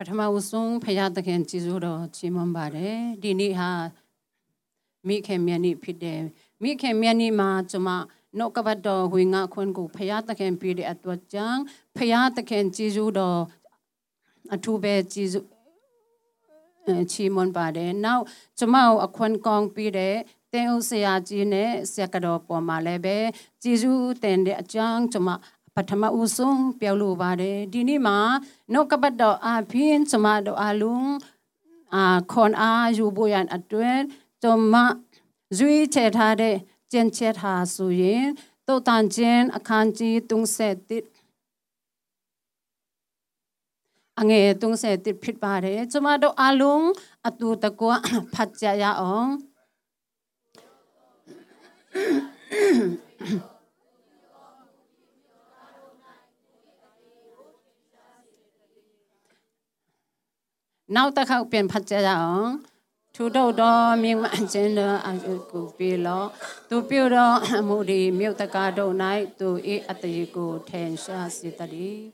ပထမဦးဆုံးဖရာသခင်ကျေးဇူးတော်ချီးမွမ်းပါတယ်ဒီနေ့ဟာမိခင်မြတ်နေ့ဖြစ်တယ်မိခင်မြတ်နေ့မှာကျွန်မနှုတ်ကပတ်တော်ဝေငါခွန်းကိုဖရာသခင်ပြည့်တဲ့အတွက်ကြောင့်ဖရာသခင်ကျေးဇူးတော်အထူးပဲကျေးဇူးချီးမွမ်းပါတယ်နောက်ကျွန်မကိုအခွင့်ကောင်းပြီးတဲ့တင်းဦးဆရာကြီးနဲ့ဆရာကတော်ပေါ်မှာလည်းပဲကျေးဇူးတင်တဲ့အကြောင်းကျွန်မ ပထမဦးဆုံးပြောလို့ပါတယ်ဒီနေ့မှာနှုတ်ကပတ်တော်အပြင်ကျမတို့အလုံးအာခွန်အားယူဖို့ရန်အတွက်ကျမဇွေးချထားတဲ့ကျင့်ချက်ဟာဆိုရင်တုတ်တန်ခြင်းအခန်းကြီး31အငယ်31ဖြစ်ပါတယ်ကျမတို့အလုံးအတူတကွဖတ်ကြရအောင် နောက်တစ်ခေါက်ပြန်ဖတ်ကြရအောင်ထူတော့တော်မြင့်မခြင်းတော်အကုပြေလောသူပြုတော်အမှုဒီမြုပ်တကားတို့၌သူဤအတရေကိုထင်ရှားစေတည်း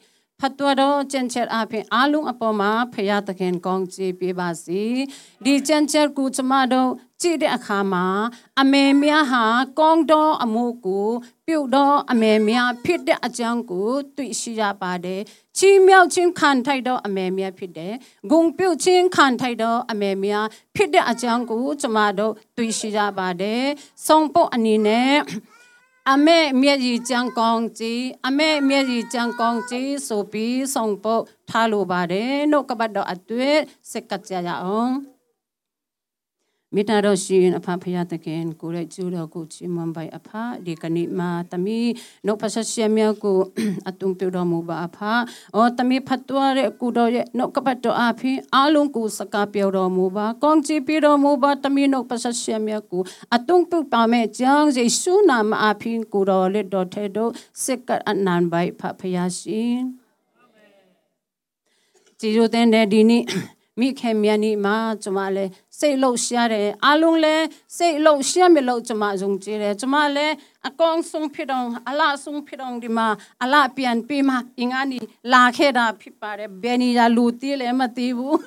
ဖတ်တော်တော့ကျင့်ချက်အပြင်အားလုံးအပေါ်မှာဖရာသခင်ကောင်းချီးပေးပါစေဒီကျင့်ချက်ကိုကျမတို့ ကြည့်တဲ့အခါမှာအမေများဟာကောင်းတော်အမှုကိုပြုတ်တော်အမေများဖြစ်တဲ့အကြောင်းကိုသိရှိရပါတယ်ချီးမြှောက်ခြင်းခံထိုက်တော်အမေများဖြစ်တယ်ဂုံပြုတ်ခြင်းခံထိုက်တော်အမေများဖြစ်တဲ့အကြောင်းကိုကျမတို့သိရှိရပါတယ်ဆုံးပုတ်အနေနဲ့အမေမျက်ရည်ကြံကောင်းကြီးအမေမျက်ရည်ကြံကောင်းကြီးဆိုပြီးဆုံးပုတ်ထားလိုပါတယ်နှုတ်ကပတ်တော်အတွေ့စက်ကကြရအောင် မေတ္တာတော်ရှင်အဖဖရာတခင်ကိုရဲ့ကျူတော်ကိုချီးမွမ်းပါအဖဒီကနေ့မှာတမီနှုတ်ဖဆရှမြကိုအတုံပြတော်မူပါအဖအော်တမီဖတ်တော်ရဲ့ကုတော်ရဲ့နှုတ်ကပတ်တော်အဖင်အားလုံးကိုစကားပြောတော်မူပါကောင်းချီးပြတော်မူပါတမီနှုတ်ဖဆရှမြကိုအတုံပြပါမဲ့ကြောင့်ယေရှုနာမအဖင်ကိုတော်လက်တော်ထဲတို့စက်ကအနန်ပိုက်ဖဖရာရှင်ကျေးဇူးတင်တဲ့ဒီနေ့ မိခင်မြန်နီမှာကျွန်မလည်းစိတ်လှုပ်ရှားတယ်အားလုံးလည်းစိတ်လှုပ်ရှားမြလို့ကျွန်မယုံကြည်တယ်ကျွန်မလည်းအကောင်ဆုံးဖြစ်တော့အလားဆုံးဖြစ်တော့ဒီမှာအလားပြန်ပြီးမှအင်္ဂါနီလာခဲ့တာဖြစ်ပါတယ်ဘယ်နေရာလူတီးလည်းမသိဘူး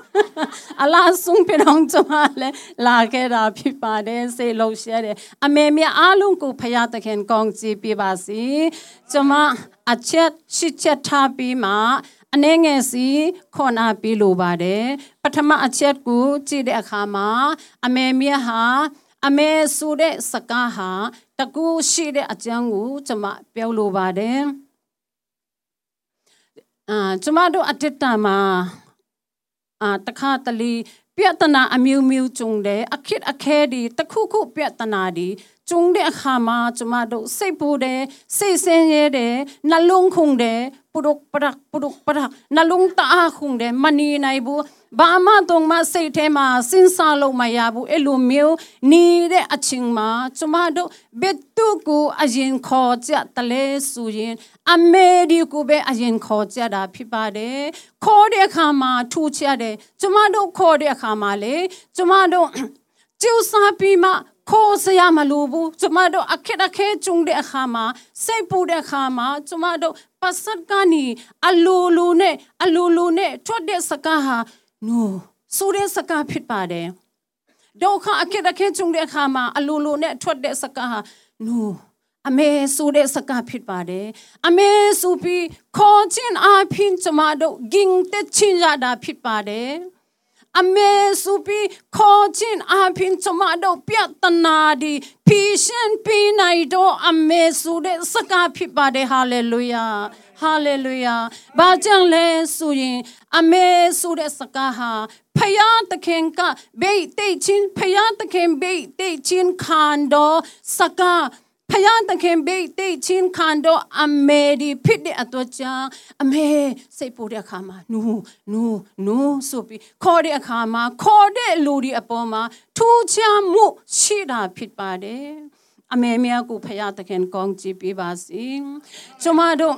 အလားဆုံးဖြစ်တော့ကျွန်မလည်းလာခဲ့တာဖြစ်ပါတယ်စိတ်လှုပ်ရှားတယ်အမေမြအားလုံးကိုဖရာသခင်ကောင်းချီးပေးပါစေကျွန်မအချက်ရှိချက်ထားပြီးမှ အနှဲငယ်စီခေါ်နာပြီးလိုပါတယ်ပထမအချက်ကိုကြည့်တဲ့အခါမှာအမေမြတ်ဟာအမေဆိုတဲ့စကားဟာတကူရှိတဲ့အကြောင်းကိုကျွန်မပြောလိုပါတယ်အာကျွန်မတို့အတ္တမှာအာတခါတလီ ပြဿနာအမျိုးမျိုးကြုံတယ်အခက်အခဲတွေတခုခုပြဿနာတွေကြုံတဲ့အခါမှာကျမတို့စိတ်ပူတယ်စိတ်ဆင်းရဲတယ်နှလုံးခုန်တယ်ပုရုပရက်ပုရုပရက်နှလုံးတအားခုန်တယ်မနေနိုင်ဘူး ဘာမှတော့မစိတ်ထဲမှာစဉ်းစားလို့မရဘူးအဲ့လိုမျိုးနေတဲ့အချိန်မှာကျမတို့ဘယ်သူကိုအရင်ခေါ်ကြတလဲဆိုရင် အမေဒီကိုပဲအရင်ခေါ်ကြတာဖြစ်ပါတယ်ခေါ်တဲ့အခါမှာထူချတယ်ကျမတို့ခေါ်တဲ့အခါမှာလေကျမတို့ကျူစာပြီးမှခိုးစရာမလိုဘူးကျမတို့အခက်အခဲကြုံတဲ့အခါမှာစိတ်ပူတဲ့အခါမှာကျမတို့ပတ်စပ်ကနေအလိုလိုနဲ့အလိုလိုနဲ့ထွက်တဲ့စကားဟာ နိုးဆိုတဲ့စကားဖြစ်ပါတယ်ဒုက္ခအခက်အခဲကြုံတဲ့အခါမှာအလိုလိုနဲ့ထွက်တဲ့စကားဟာနိုးအမေဆိုတဲ့စကားဖြစ်ပါတယ်အမေဆိုပြီးခေါ်ခြင်းအပြင်ကျမတို့ဂင်းတဲ့ချင်းရတာဖြစ်ပါတယ်အမေစုပြီးခေါ်ခြင်းအပြင်ကျမတို့ပြတ်တနာဒီဖီရှင်ပြီးနိုင်တော့အမေစုတဲ့စကားဖြစ်ပါတယ်ဟာလေလုယာ ဟာလေလုယာဘာကြောင့်လဲဆိုရင်အမေဆိုတဲ့စကားဟာဖယားတခင်ကဘေးတိတ်ချင်းဖယားတခင်ဘေးတိတ်ချင်းခန္ဓာစကားဖယားတခင်ဘေးတိတ်ချင်းခန္ဓာအမေဒီဖြစ်တဲ့အတော့ကြောင့်အမေစိတ်ပူတဲ့အခါမှာနူးနူးနူးဆိုပြီးခေါ်တဲ့အခါမှာခေါ်တဲ့လူဒီအပေါ်မှာထူးခြားမှုရှိတာဖြစ်ပါတယ်အမေမြတ်ကိုဖယားတခင်ကောင်းကြည့်ပေးပါစေကျမတို့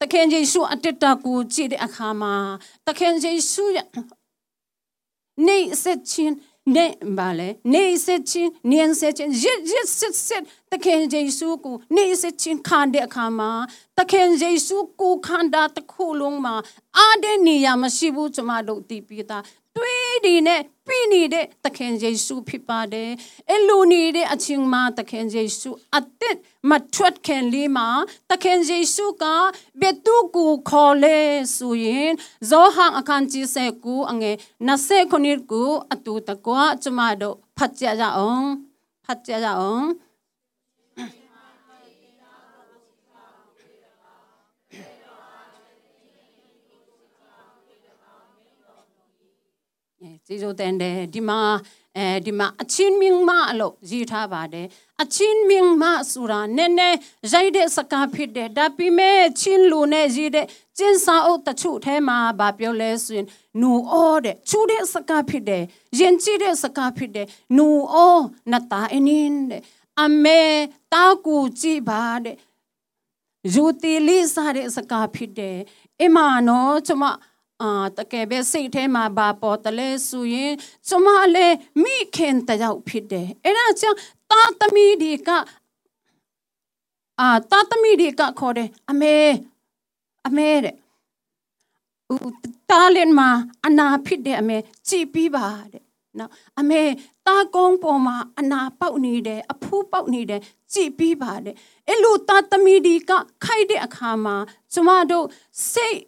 တခင်ယေရှုအတ္တကိုကြည့်တဲ့အခါမှာတခင်ယေရှုရဲ့နေဆက်ချင်းနေဘာလဲနေစစ်ချင်းနင်းစစ်ချင်းရစ်ရစ်စစ်စစ်တခင်ယေရှုကိုနေစစ်ချင်းခံတဲ့အခါမှာတခင်ယေရှုကိုခန္ဓာတစ်ခုလုံးမှာအားတဲ့နေရာမရှိဘူးကျမတို့သိပြီးသား တွေးဒီနဲ့ပြီးနေတဲ့သခင်ယေရှုဖြစ်ပါတယ်။အလိုနေတဲ့အချင်းမှာသခင်ယေရှုအသက်မထွက်ခင်လေးမှာသခင်ယေရှုကဘယ်သူကိုခေါ်လဲဆိုရင်ဇောဟန်အခန်းကြီးစကူအငယ်20ခုနှစ်ကိုအတူတကွကျမတို့ဖတ်ကြကြအောင်ဖတ်ကြကြအောင် ကျေးဇူးတင်တယ်ဒီမှာအဲဒီမှာအချင်းမင်းမလို့ရေးထားပါတယ်အချင်းမင်းမဆိုတာနည်းနည်းရိုက်တဲ့စကားဖြစ်တယ်ဒါပေမဲ့ချင်းလူနဲ့ရေးတဲ့ကျင်းစာအုပ်တချို့ထဲမှာဗာပြောလဲဆိုရင်နူအောတဲ့ချူတဲ့စကားဖြစ်တယ်ရင်ကြည့်တဲ့စကားဖြစ်တယ်နူအောနတာအင်းတဲ့အမေတာကူကြည့်ပါတဲ့ယူတီလေးစားတဲ့စကားဖြစ်တယ်အမနော်ကျွန်မ အာတကယ်ပဲစိတ်ထဲမှာဘာပေါ်တလဲဆိုရင်ကျမလည်းမိခင်တယောက်ဖြစ်တယ်အဲ့ဒါကြောင့်တာသမီတွေကအာတာသမီတွေကခေါ်တယ်အမေအမေတဲ့တာလင်မှာအနာဖြစ်တယ်အမေကြည်ပြီးပါတဲ့နော်အမေတာကုန်းပေါ်မှာအနာပေါက်နေတယ်အဖူးပေါက်နေတယ်ကြည်ပြီးပါတဲ့အဲ့လိုတာသမီတွေကခိုက်တဲ့အခါမှာကျမတို့စိတ်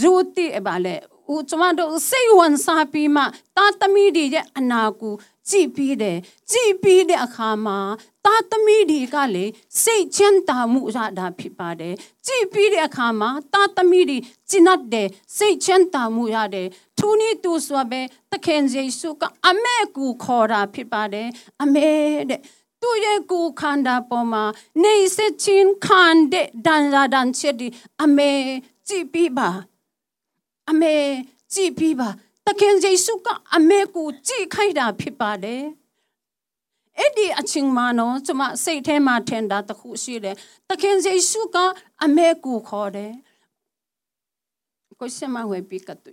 ရူတီဘာလဲဦးကျမတို့စိတ်ဝင်စားပြီးမှတာသမီတွေရဲ့အနာကိုကြည်ပြီးတယ်ကြည်ပြီးတဲ့အခါမှာတာသမီတွေကလေစိတ်ချမ်းသာမှုရတာဖြစ်ပါတယ်ကြည်ပြီးတဲ့အခါမှာတာသမီတွေကျင့်တ်တယ်စိတ်ချမ်းသာမှုရတယ်သူနီသူဆိုပဲတခင်ယေရှုကအမေကူခေါ်တာဖြစ်ပါတယ်အမေတဲ့သူရဲ့ကိုခန္ဓာပေါ်မှာနေစချင်းခံတဲ့ဒန်ရာဒန်ချက်ဒီအမေကြည်ပြီးပါ အမေကြည်ပြီးပါတခင်ယေရှုကအမေကိုကြည်ခိုက်တာဖြစ်ပါတယ်အဲ့ဒီအချင်းမနော်ကျမစိတ်ထဲမှာထင်တာတခုရှိတယ်တခင်ယေရှုကအမေကိုခေါ်တယ်ကိုစမဝေပိကတူ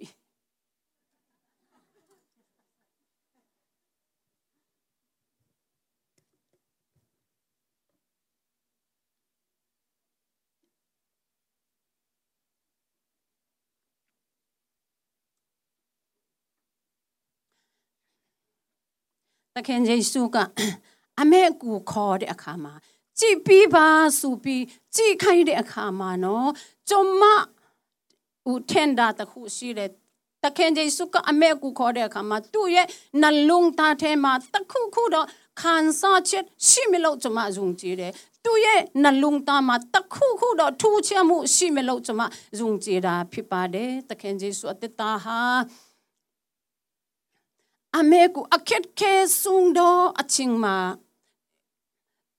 ခင်ယေရှုကအမေကိုခေါ်တဲ့အခါမှာကြည်ပြီးပါဆိုပြီးကြည်ခိုင်းတဲ့အခါမှာနော်ကျမဦးထန်တာတခုရှိတယ်တခင်ယေရှုကအမေကိုခေါ်တဲ့အခါမှာသူ့ရဲ့နှလုံးသားထဲမှာတခုခုတော့ခံစားချက်ရှိမလို့ကျမယုံကြည်တယ်သူ့ရဲ့နှလုံးသားမှာတခုခုတော့ထူးခြားမှုရှိမလို့ကျမယုံကြည်တာဖြစ်ပါတယ်တခင်ယေရှုအတ္တဟာ အမေကိုအခက်ခဲဆုံးတော့အချင်းမှာ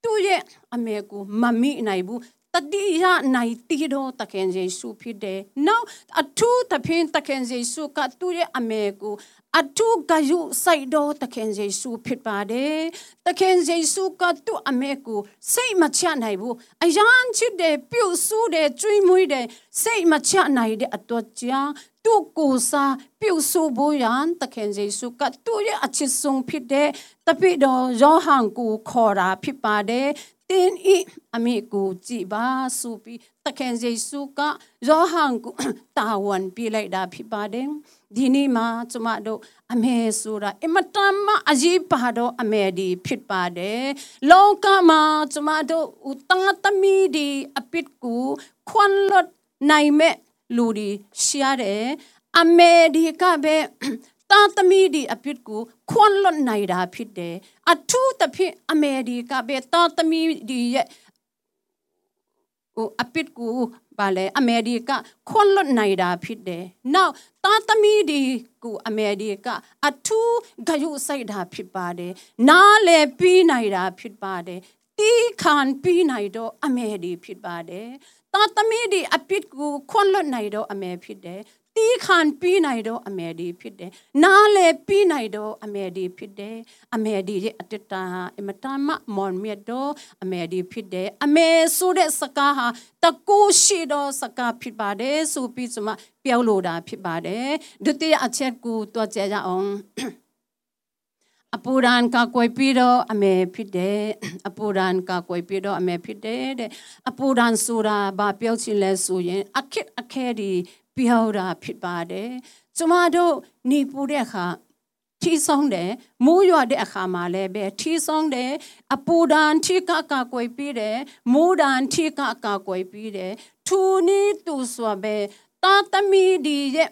သူရဲ့အမေကိုမမိနိုင်ဘူးတတိယနိုင်တီတော့တခင်ယေရှုဖြစ်တယ်။ Now အထူးသဖြင့်တခင်ယေရှုကသူ့ရဲ့အမေကိုအထူးဂယုစိုက်တော့တခင်ယေရှုဖြစ်ပါတယ်။တခင်ယေရှုကသူ့အမေကိုစိတ်မချနိုင်ဘူး။အယမ်းချစ်တယ်ပြုစုတယ်ကျွေးမွေးတယ်စိတ်မချနိုင်တဲ့အတွက်ကြောင့် သူ့ကိုယ်စားပြုစုဖို့ရန်တခင်ယေရှုကသူ့ရဲ့အချစ်ဆုံးဖြစ်တဲ့တပိတော်ယောဟန်ကိုခေါ်တာဖြစ်ပါတယ်တင်းဤအမိကိုကြည်ပါဆိုပြီးတခင်ယေရှုကယောဟန်ကိုတာဝန်ပြလိုက်တာဖြစ်ပါတယ်ဒီနေ့မှာကျမတို့အမေဆိုတာအမတန်မှအရေးပါတော့အမေဒီဖြစ်ပါတယ်လောကမှာကျမတို့ဦးတန်သမီးဒီအပစ်ကိုခွန်လွတ်နိုင်မဲ့ လူတွေရှားတယ်အမေဒီကပဲတာသမီဒီအဖြစ်ကိုခွန်လွတ်နိုင်တာဖြစ်တယ်အထူးသဖြင့်အမေဒီကပဲတာသမီဒီရဲ့ဟိုအဖြစ်ကိုပါလေအမေရိကခွန်လွတ်နိုင်တာဖြစ်တယ်။ Now တာသမီဒီကိုအမေရိကအထူးဂယုစိုက်တာဖြစ်ပါတယ်။နားလေပြီးနိုင်တာဖြစ်ပါတယ်။တီးခံပြီးနိုင်တော့အမေဒီဖြစ်ပါတယ်။ တာသမီဒီအပစ်ကိုခွန်လွတ်နိုင်တော့အမေဖြစ်တယ်တီးခံပြီးနိုင်တော့အမေဒီဖြစ်တယ်နားလေပြီးနိုင်တော့အမေဒီဖြစ်တယ်အမေဒီရဲ့အတ္တဟာအမတမမွန်မြတ်တော့အမေဒီဖြစ်တယ်အမေဆိုတဲ့စကားဟာတကူရှိတော့စကားဖြစ်ပါတယ်ဆိုပြီးစမပြောလို့တာဖြစ်ပါတယ်ဒုတိယအချက်ကိုတွားကြရအောင် အပူရန်ကကွယ်ပြီးတော့အမေဖြစ်တယ်အပူရန်ကကွယ်ပြီးတော့အမေဖြစ်တယ်တဲ့အပူရန်ဆိုတာဘာပြောချင်လဲဆိုရင်အခက်အခဲဒီပြောတာဖြစ်ပါတယ်ကျမတို့နေပူတဲ့အခါထီဆောင်တယ်မိုးရွာတဲ့အခါမှာလည်းပဲထီဆောင်တယ်အပူဒန်ထီကကကွယ်ပြီးတယ်မိုးဒန်ထီကကကွယ်ပြီးတယ်ထူနီတူဆိုပဲတာသမီဒီရဲ့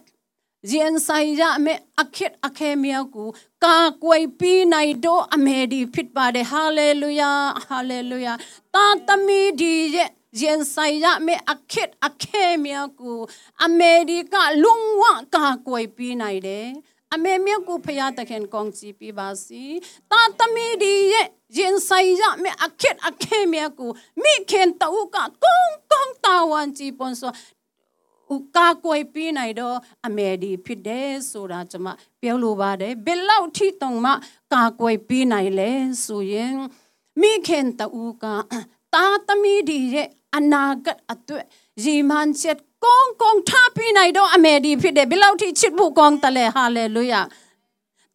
ရင်ဆိုင်ရမယ်အခက်အခဲမြောက်ကိုကာကွယ်ပြီးနိုင်တော့အမေဒီဖြစ်ပါတယ်ဟာလေလုယာဟာလေလုယာတာသမီဒီရဲ့ရင်ဆိုင်ရမယ်အခက်အခဲမြောက်ကိုအမေရိကလုံဝကာကွယ်ပြီးနိုင်တယ်အမေမြတ်ကိုဖျားတခင်ကောင်းစီပြပါစီတာသမီဒီရဲ့ရင်ဆိုင်ရမယ်အခက်အခဲမြောက်ကိုမိခင်တူကကုန်းကုန်းတာဝန်ကြည်ပွန်ဆို ဥကာကွယ်ပြီးနိုင်တော့အမေဒီဖြစ်တယ်ဆိုတာကျွန်မပြောလိုပါတယ်ဘယ်လောက်ထိတုံမှကာကွယ်ပြီးနိုင်လဲဆိုရင်မိခင်တူကတာသမီဒီရဲ့အနာဂတ်အတွက်ရီမန်ချက်ကောင်းကောင်းထားပြီးနိုင်တော့အမေဒီဖြစ်တယ်ဘယ်လောက်ထိချစ်ဖို့ကောင်းတယ်လဲဟာလေလုယာ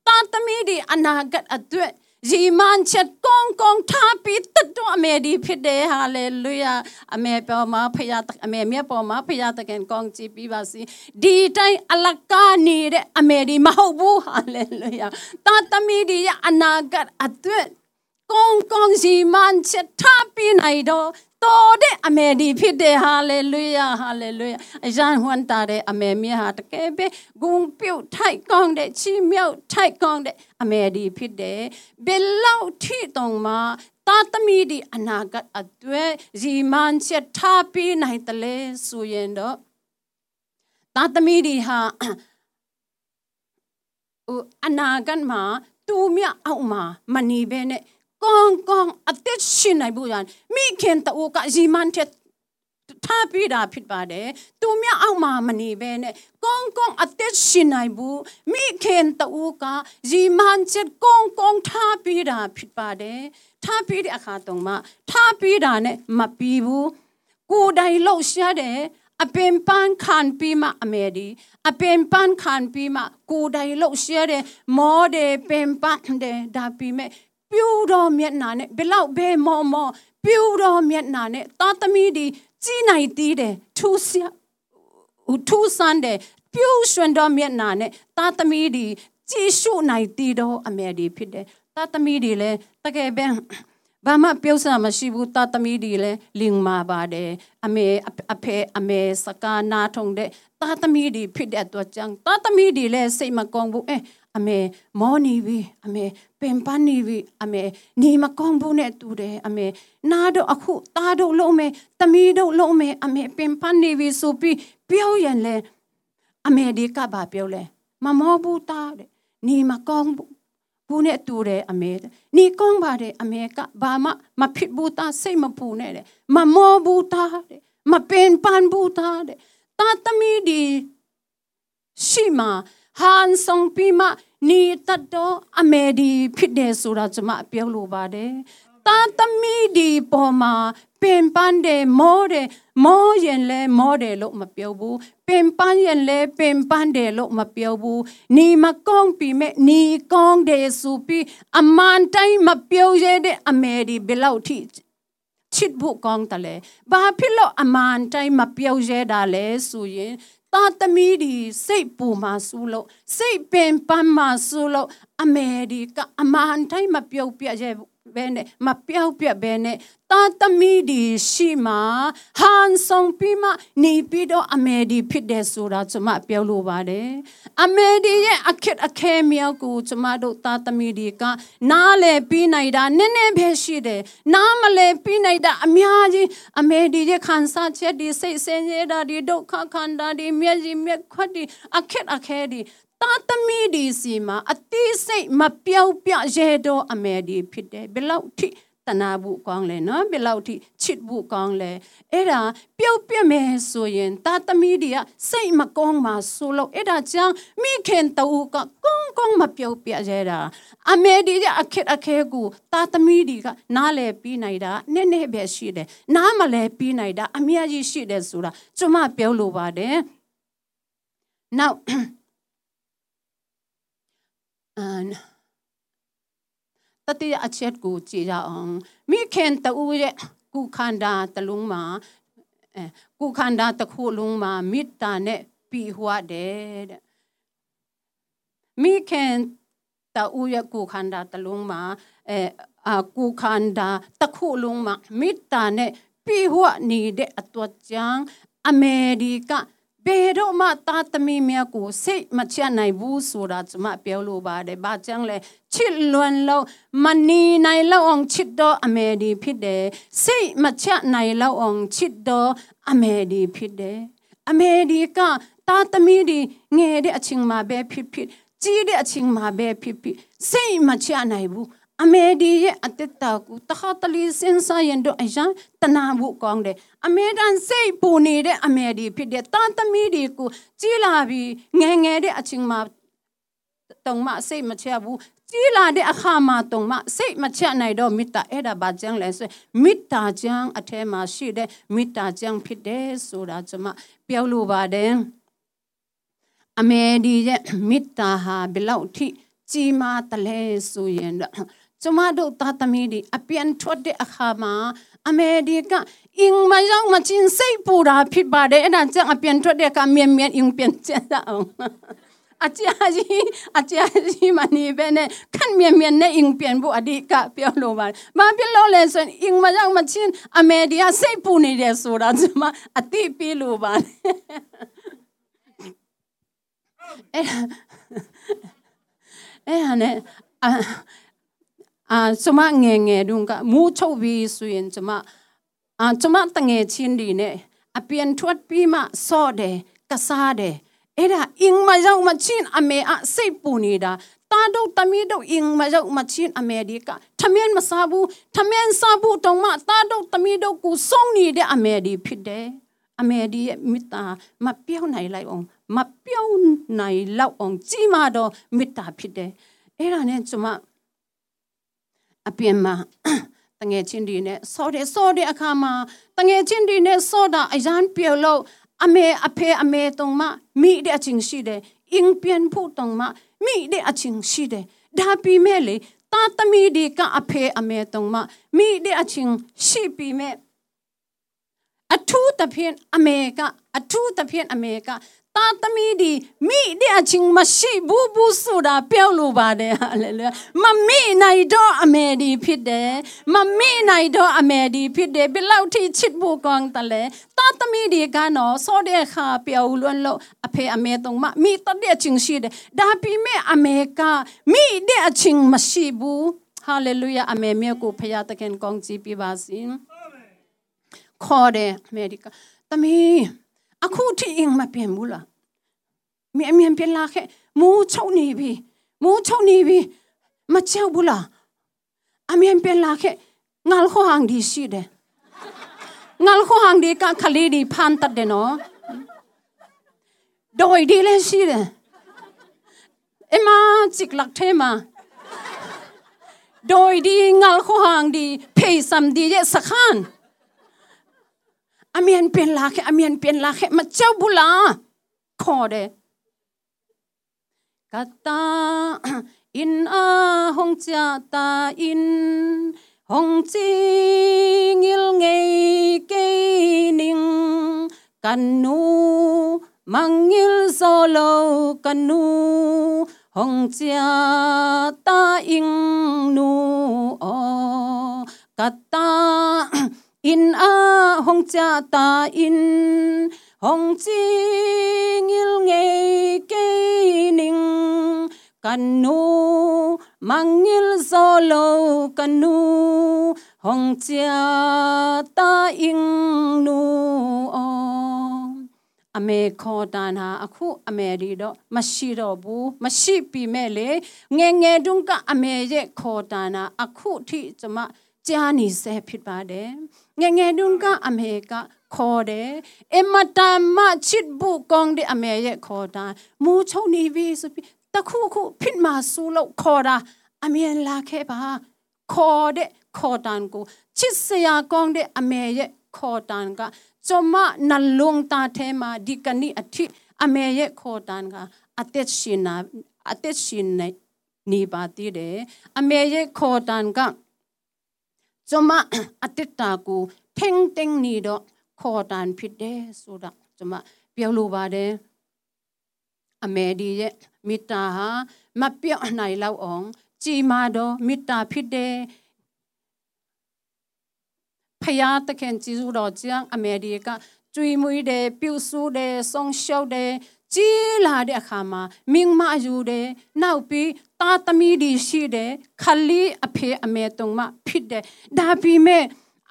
တာသမီဒီအနာဂတ်အတွက် ရီမန်ချက်ကောင်းကောင်းထားပြီးတတ်အမေဒီဖြစ်တယ်ဟာလေလုယာအမေပေါ်မှာဖယားအမေမြတ်ပေါ်မှာဖယားတကန်ကောင်းကြည့်ပြီးပါစီဒီတိုင်းအလကားနေတဲ့အမေဒီမဟုတ်ဘူးဟာလေလုယာတာသမီဒီရဲ့အနာဂတ်အတွက်ကောင်းကောင်းစီမန်ချက်ထားပြီးနိုင်တော့ တော်တဲ့အမေဒီဖြစ်တယ်ဟာလေလုယာဟာလေလုယာအရန်ဟွန်တာတဲ့အမေမြဟာတကယ်ပဲဂုံပြုတ်ထိုက်ကောင်းတဲ့ချီမြောက်ထိုက်ကောင်းတဲ့အမေဒီဖြစ်တယ်ဘယ်လောက်ထိတုံမှာတာသမီဒီအနာဂတ်အတွေ့ရီမန်ချက်ထားပြီးနိုင်တယ်လေဆိုရင်တော့တာသမီဒီဟာအနာဂတ်မှာသူမြအောက်မှာမနေဘဲနဲ့ ကောင်းကောင်းအသက်ရှင်နိုင်ဖို့ရန်မိခင်တူကရီမန်ချက်ထားပြီးတာဖြစ်ပါတယ်သူမြအောက်မှာမနေဘဲနဲ့ကောင်းကောင်းအသက်ရှင်နိုင်ဘူးမိခင်တူကရီမန်ချက်ကောင်းကောင်းထားပြီးတာဖြစ်ပါတယ်ထားပြီးတဲ့အခါတုန်းမှထားပြီးတာနဲ့မပြီးဘူးကိုယ်တိုင်လှုပ်ရှားတယ်အပင်ပန်းခံပြီးမှအမေဒီအပင်ပန်းခံပြီးမှကိုယ်တိုင်လှုပ်ရှားတယ်မောတယ်ပင်ပန်းတယ်ဒါပြီးမဲ့ ပြူတော်မျက်နာနဲ့ဘလောက်ဘဲမော်မော်ပြူတော်မျက်နာနဲ့သားသမီးဒီကြီးနိုင်သေးတယ်ထူးဆန်းထူးဆန်းတယ်ပြူရွှင်တော်မျက်နာနဲ့သားသမီးဒီကြည်ရှုနိုင်သေးတော့အမေဒီဖြစ်တယ်သားသမီးဒီလည်းတကယ်ပဲဘာမှပြောစရာမရှိဘူးသားသမီးဒီလည်းလင်မာပါတယ်အမေအဖေအမေစကားနာထုံတဲ့သားသမီးဒီဖြစ်တဲ့အတွက်ကြောင့်သားသမီးဒီလည်းစိတ်မကောင်းဘူးအဲ အမေမောနေပြီအမေပင်ပန်းနေပြီအမေနေမကောင်းဘူးနဲ့တူတယ်အမေနားတော့အခုသားတို့လုံးမယ်တမီးတို့လုံးမယ်အမေပင်ပန်းနေပြီဆိုပြီးပြောရင်လေအမေဒီကဘာပြောလဲမမောဘူးသားတဲ့နေမကောင်းဘူးဘူးနဲ့တူတယ်အမေနေကောင်းပါတယ်အမေကဘာမှမဖြစ်ဘူးသားစိတ်မပူနဲ့တဲ့မမောဘူးသားတဲ့မပင်ပန်းဘူးသားတဲ့တာသမီးဒီရှိမှာ ဟန်ဆောင်ပြီးမှနေတတ်တော့အမေဒီဖြစ်တယ်ဆိုတာကျွန်မပြောလိုပါတယ်တာသမီဒီပေါ်မှာပင်ပန်းတယ်မောတယ်မောရင်လဲမောတယ်လို့မပြောဘူးပင်ပန်းရင်လဲပင်ပန်းတယ်လို့မပြောဘူးနေမကောင်းပြီမဲ့နေကောင်းတယ်ဆိုပြီးအမှန်တိုင်းမပြောရတဲ့အမေဒီဘယ်လောက်ထိချစ်ဖို့ကောင်းတယ်လဲဘာဖြစ်လို့အမှန်တိုင်းမပြောရတာလဲဆိုရင် သားသမီးဒီစိတ်ပူမှဆူလို့စိတ်ပင်ပန်းမှဆူလို့အမေဒီကအမှန်တိုင်းမပြုတ်ပြရဲ့ဘဲ နဲ့မပြောက်ပြက်ဘဲနဲ့တာသမီဒီရှိမှာဟန်ဆောင်ပြီးမှနေပြီးတော့အမေဒီဖြစ်တယ်ဆိုတာကျွန်မပြောလို့ပါတယ်အမေဒီရဲ့အခက်အခဲမြောက်ကိုကျွန်မတို့တာသမီဒီကနားလေပြီးနိုင်တာနည်းနည်းပဲရှိတယ်နားမလဲပြီးနိုင်တာအများကြီးအမေဒီရဲ့ခံစားချက်ဒီစိတ်ဆင်းရဲတာဒီဒုက္ခခန္ဓာဒီမျက်ရည်မျက်ခွက်ဒီအခက်အခဲဒီ သားသမီးဒီစီမှာအတိစိတ်မပြောက်ပြရဲတော့အမေဒီဖြစ်တယ်ဘယ်လောက်ထိတနာဖို့ကောင်းလဲနော်ဘယ်လောက်ထိချစ်ဖို့ကောင်းလဲအဲ့ဒါပြုတ်ပြမယ်ဆိုရင်တာသမီးတွေကစိတ်မကောင်းမှဆိုလို့အဲ့ဒါကြောင့်မိခင်တူကကောင်းကောင်းမပြုတ်ပြရတာအမေဒီအခက်အခဲကိုတာသမီးတွေကနားလဲပြီးနိုင်တာနည်းနည်းပဲရှိတယ်နားမလဲပြီးနိုင်တာအများကြီးရှိတယ်ဆိုတာကျွန်မပြောလို့ပါတယ်နောက် အန်တတိယအချက်ကိုကြည့်ကြအောင်မိခင်တူရဲ့ကုခန္ဓာတလုံးမှာအဲကုခန္ဓာတစ်ခုလုံးမှာမေတ္တာနဲ့ပြီးဟွားတယ်တဲ့မိခင်တူရဲ့ကုခန္ဓာတလုံးမှာအဲအကုခန္ဓာတစ်ခုလုံးမှာမေတ္တာနဲ့ပြီးဟွားနေတဲ့အတော့ကြောင့်အမေရိက ဘယ်တော့မှသားသမီးများကိုစိတ်မချနိုင်ဘူးဆိုတာကျွန်မပြောလို့ပါတယ်။ဘာကြောင့်လဲချစ်လွန်လို့မနီနိုင်လောက်အောင်ချစ်တော့အမေဒီဖြစ်တယ်။စိတ်မချနိုင်လောက်အောင်ချစ်တော့အမေဒီဖြစ်တယ်။အမေဒီကသားသမီးဒီငယ်တဲ့အချိန်မှာပဲဖြစ်ဖြစ်ကြီးတဲ့အချိန်မှာပဲဖြစ်ဖြစ်စိတ်မချနိုင်ဘူး။ အမေဒီရဲ့အတက်တာကိုတခါတလီစင်ဆိုင်ရင်တော့အရန်တနာဖို့ကောင်းတယ်အမေတန်စိတ်ပူနေတဲ့အမေဒီဖြစ်တဲ့တန်သမီးတွေကိုကြီးလာပြီးငယ်ငယ်တဲ့အချိန်မှာတုံမစိတ်မချဘူးကြီးလာတဲ့အခါမှာတုံမစိတ်မချနိုင်တော့မေတ္တာအဲ့ဒါဘာကြောင့်လဲဆိုမေတ္တာကြောင့်အထဲမှာရှိတဲ့မေတ္တာကြောင့်ဖြစ်တယ်ဆိုတာကျွန်မပြောလို့ပါတယ်အမေဒီရဲ့မေတ္တာဟာဘယ်လောက်ထိကြီးမားတလဲဆိုရင်တော့ ကျမတို့သားသမီးတွေအပြန်ထွက်တဲ့အခါမှာအမေဒီကအင်းမရောက်မချင်းစိတ်ပူတာဖြစ်ပါတယ်အဲ့ဒါကြောင့်အပြန်ထွက်တဲ့အခါမြန်မြန်အင်းပြန်ကျန်အောင်အကြကြီးအကြကြီးမနေပဲနဲ့ခန့်မြန်မြန်နဲ့အင်းပြန်ဖို့အဒီကပြောလို့ပါဘာဖြစ်လို့လဲဆိုရင်အင်းမရောက်မချင်းအမေဒီကစိတ်ပူနေတယ်ဆိုတာကျမအတိပြေးလို့ပါအဲ့အဲ့ဟာနဲ့ အာကျမငယ်ငယ်တုန်းကမူးချုပ်ပြီးဆိုရင်ကျမအာကျမတငယ်ချင်းတွေနဲ့အပြန်ထွက်ပြီးမှစော့တယ်ကစားတယ်အဲ့ဒါအင်းမရောက်မချင်းအမေအစိတ်ပူနေတာတာတို့တမီတို့အင်းမရောက်မချင်းအမေဒီကထမင်းမစားဘူးထမင်းစားဘူးတော့မှတာတို့တမီတို့ကိုစုံနေတဲ့အမေဒီဖြစ်တယ်အမေဒီရဲ့မေတ္တာမပြောင်းနိုင်လိုက်အောင်မပြောင်းနိုင်လောက်အောင်ကြီးမာတော့မေတ္တာဖြစ်တယ်အဲ့ဒါနဲ့ကျမ အပြင်မှာတငယ်ချင်းတွေနဲ့ဆောတဲ့ဆောတဲ့အခါမှာတငယ်ချင်းတွေနဲ့ဆောတာအရန်ပြောလို့အမေအဖေအမေတုံမမိတဲ့အချင်းရှိတယ်အင်းပြန်ဖို့တုံမမိတဲ့အချင်းရှိတယ်ဒါပြီးမဲ့လေတာသမီဒီကအဖေအမေတုံမမိတဲ့အချင်းရှိပြီးမဲ့အထူးသဖြင့်အမေကအထူးသဖြင့်အမေက တာသမီဒီမိတဲ့အချင်းမရှိဘူးဘူးဆိုတာပြောလို့ပါတယ်ဟာလေလုယာမမိနိုင်တော့အမေဒီဖြစ်တယ်မမိနိုင်တော့အမေဒီဖြစ်တယ်ဘယ်လောက်ထိချစ်ဖို့ကောင်းတယ်လဲတာသမီဒီကနော်စောတဲ့ခါပြောလွန်းလို့အဖေအမေတုံးမမိတတဲ့အချင်းရှိတယ်ဒါပြီးမဲ့အမေကမိတဲ့အချင်းမရှိဘူးဟာလေလုယာအမေမြတ်ကိုဖခင်တခင်ကောင်းချီးပြပါစေခေါ်တယ်အမေရိကသမီး အခုထိအင်းမပြန်ဘူးလားမြင်မြင်ပြန်လာခဲ့မိုးချုံနေပြီမိုးချုံနေပြီမကြောက်ဘူးလားအမြင်ပြန်လာခဲ့ငါလခေါဟန်ဒီရှိတယ်ငါလခေါဟန်ဒီကခလေးဒီဖန်တတ်တယ်နော်ဒိုင်ဒီလည်းရှိတယ်အမစစ်လက်ထဲမှာဒိုင်ဒီငါလခေါဟန်ဒီဖေးစမ်ဒီရဲ့စခန်းအမြင်ပြန်လာခဲ့အမြင်ပြန်လာ ခဲ့မကြောက်ဘူးလားခေါ်တယ်ကတာအင်အာဟောင်ချာတာအင်ဟောင်ချီငိလငေကေနင်းကန်နူမန်ငိလဇောလောကန်နူ ဟောင်ချာတာအင်နူအောကတာ in a hong cha ta in hong chi ngil nge ke ning kanu mangil zolo kanu hong cha ta ing nu o အမေခေါ်တန်ဟာအခုအမေဒီတော့မရှိတော့ဘူးမရှိပြီမဲ့လေငယ်ငယ်တုန်းကအမေရဲ့ခေါ်တန်ဟာအခုထိကျမ ကြားနေဆဲဖြစ်ပါတယ်ငငယ်တုန်းကအမေကခေါ်တယ်အမတမချစ်ဘူးကောင်းတဲ့အမေရဲ့ခေါ်တာမူချုံနေပြီဆိုပြီးတခုခုဖြစ်မှဆူလို့ခေါ်တာအမေလာခဲ့ပါခေါ်တဲ့ခေါ်တန်ကိုချစ်စရာကောင်းတဲ့အမေရဲ့ခေါ်တန်ကကျမနှလုံးသားထဲမှာဒီကနေ့အထိအမေရဲ့ခေါ်တန်ကအသက်ရှင်နာအသက်ရှင်နေနေပါသေးတယ်အမေရဲ့ခေါ်တန်က ကျမအတက်တာကိုထင်းတင်းနေတော့ခေါ်တန်ဖြစ်တယ်ဆိုတော့ကျမပြောလိုပါတယ်အမေဒီရဲ့မေတ္တာဟာမပြော့နိုင်လောက်အောင်ကြည်မာတော့မေတ္တာဖြစ်တယ်ဖယားတခင်ကျေးဇူးတော်ကြောင့်အမေဒီကကျွေးမွေးတယ်ပြုစုတယ်ဆုံးရှုပ်တယ် ကြီးလာတဲ့အခါမှာမင်းမယူတယ်နောက်ပြီးသားသမီးတွေရှိတယ်ခလီအဖေအမေတုံမဖြစ်တယ်ဒါပေမဲ့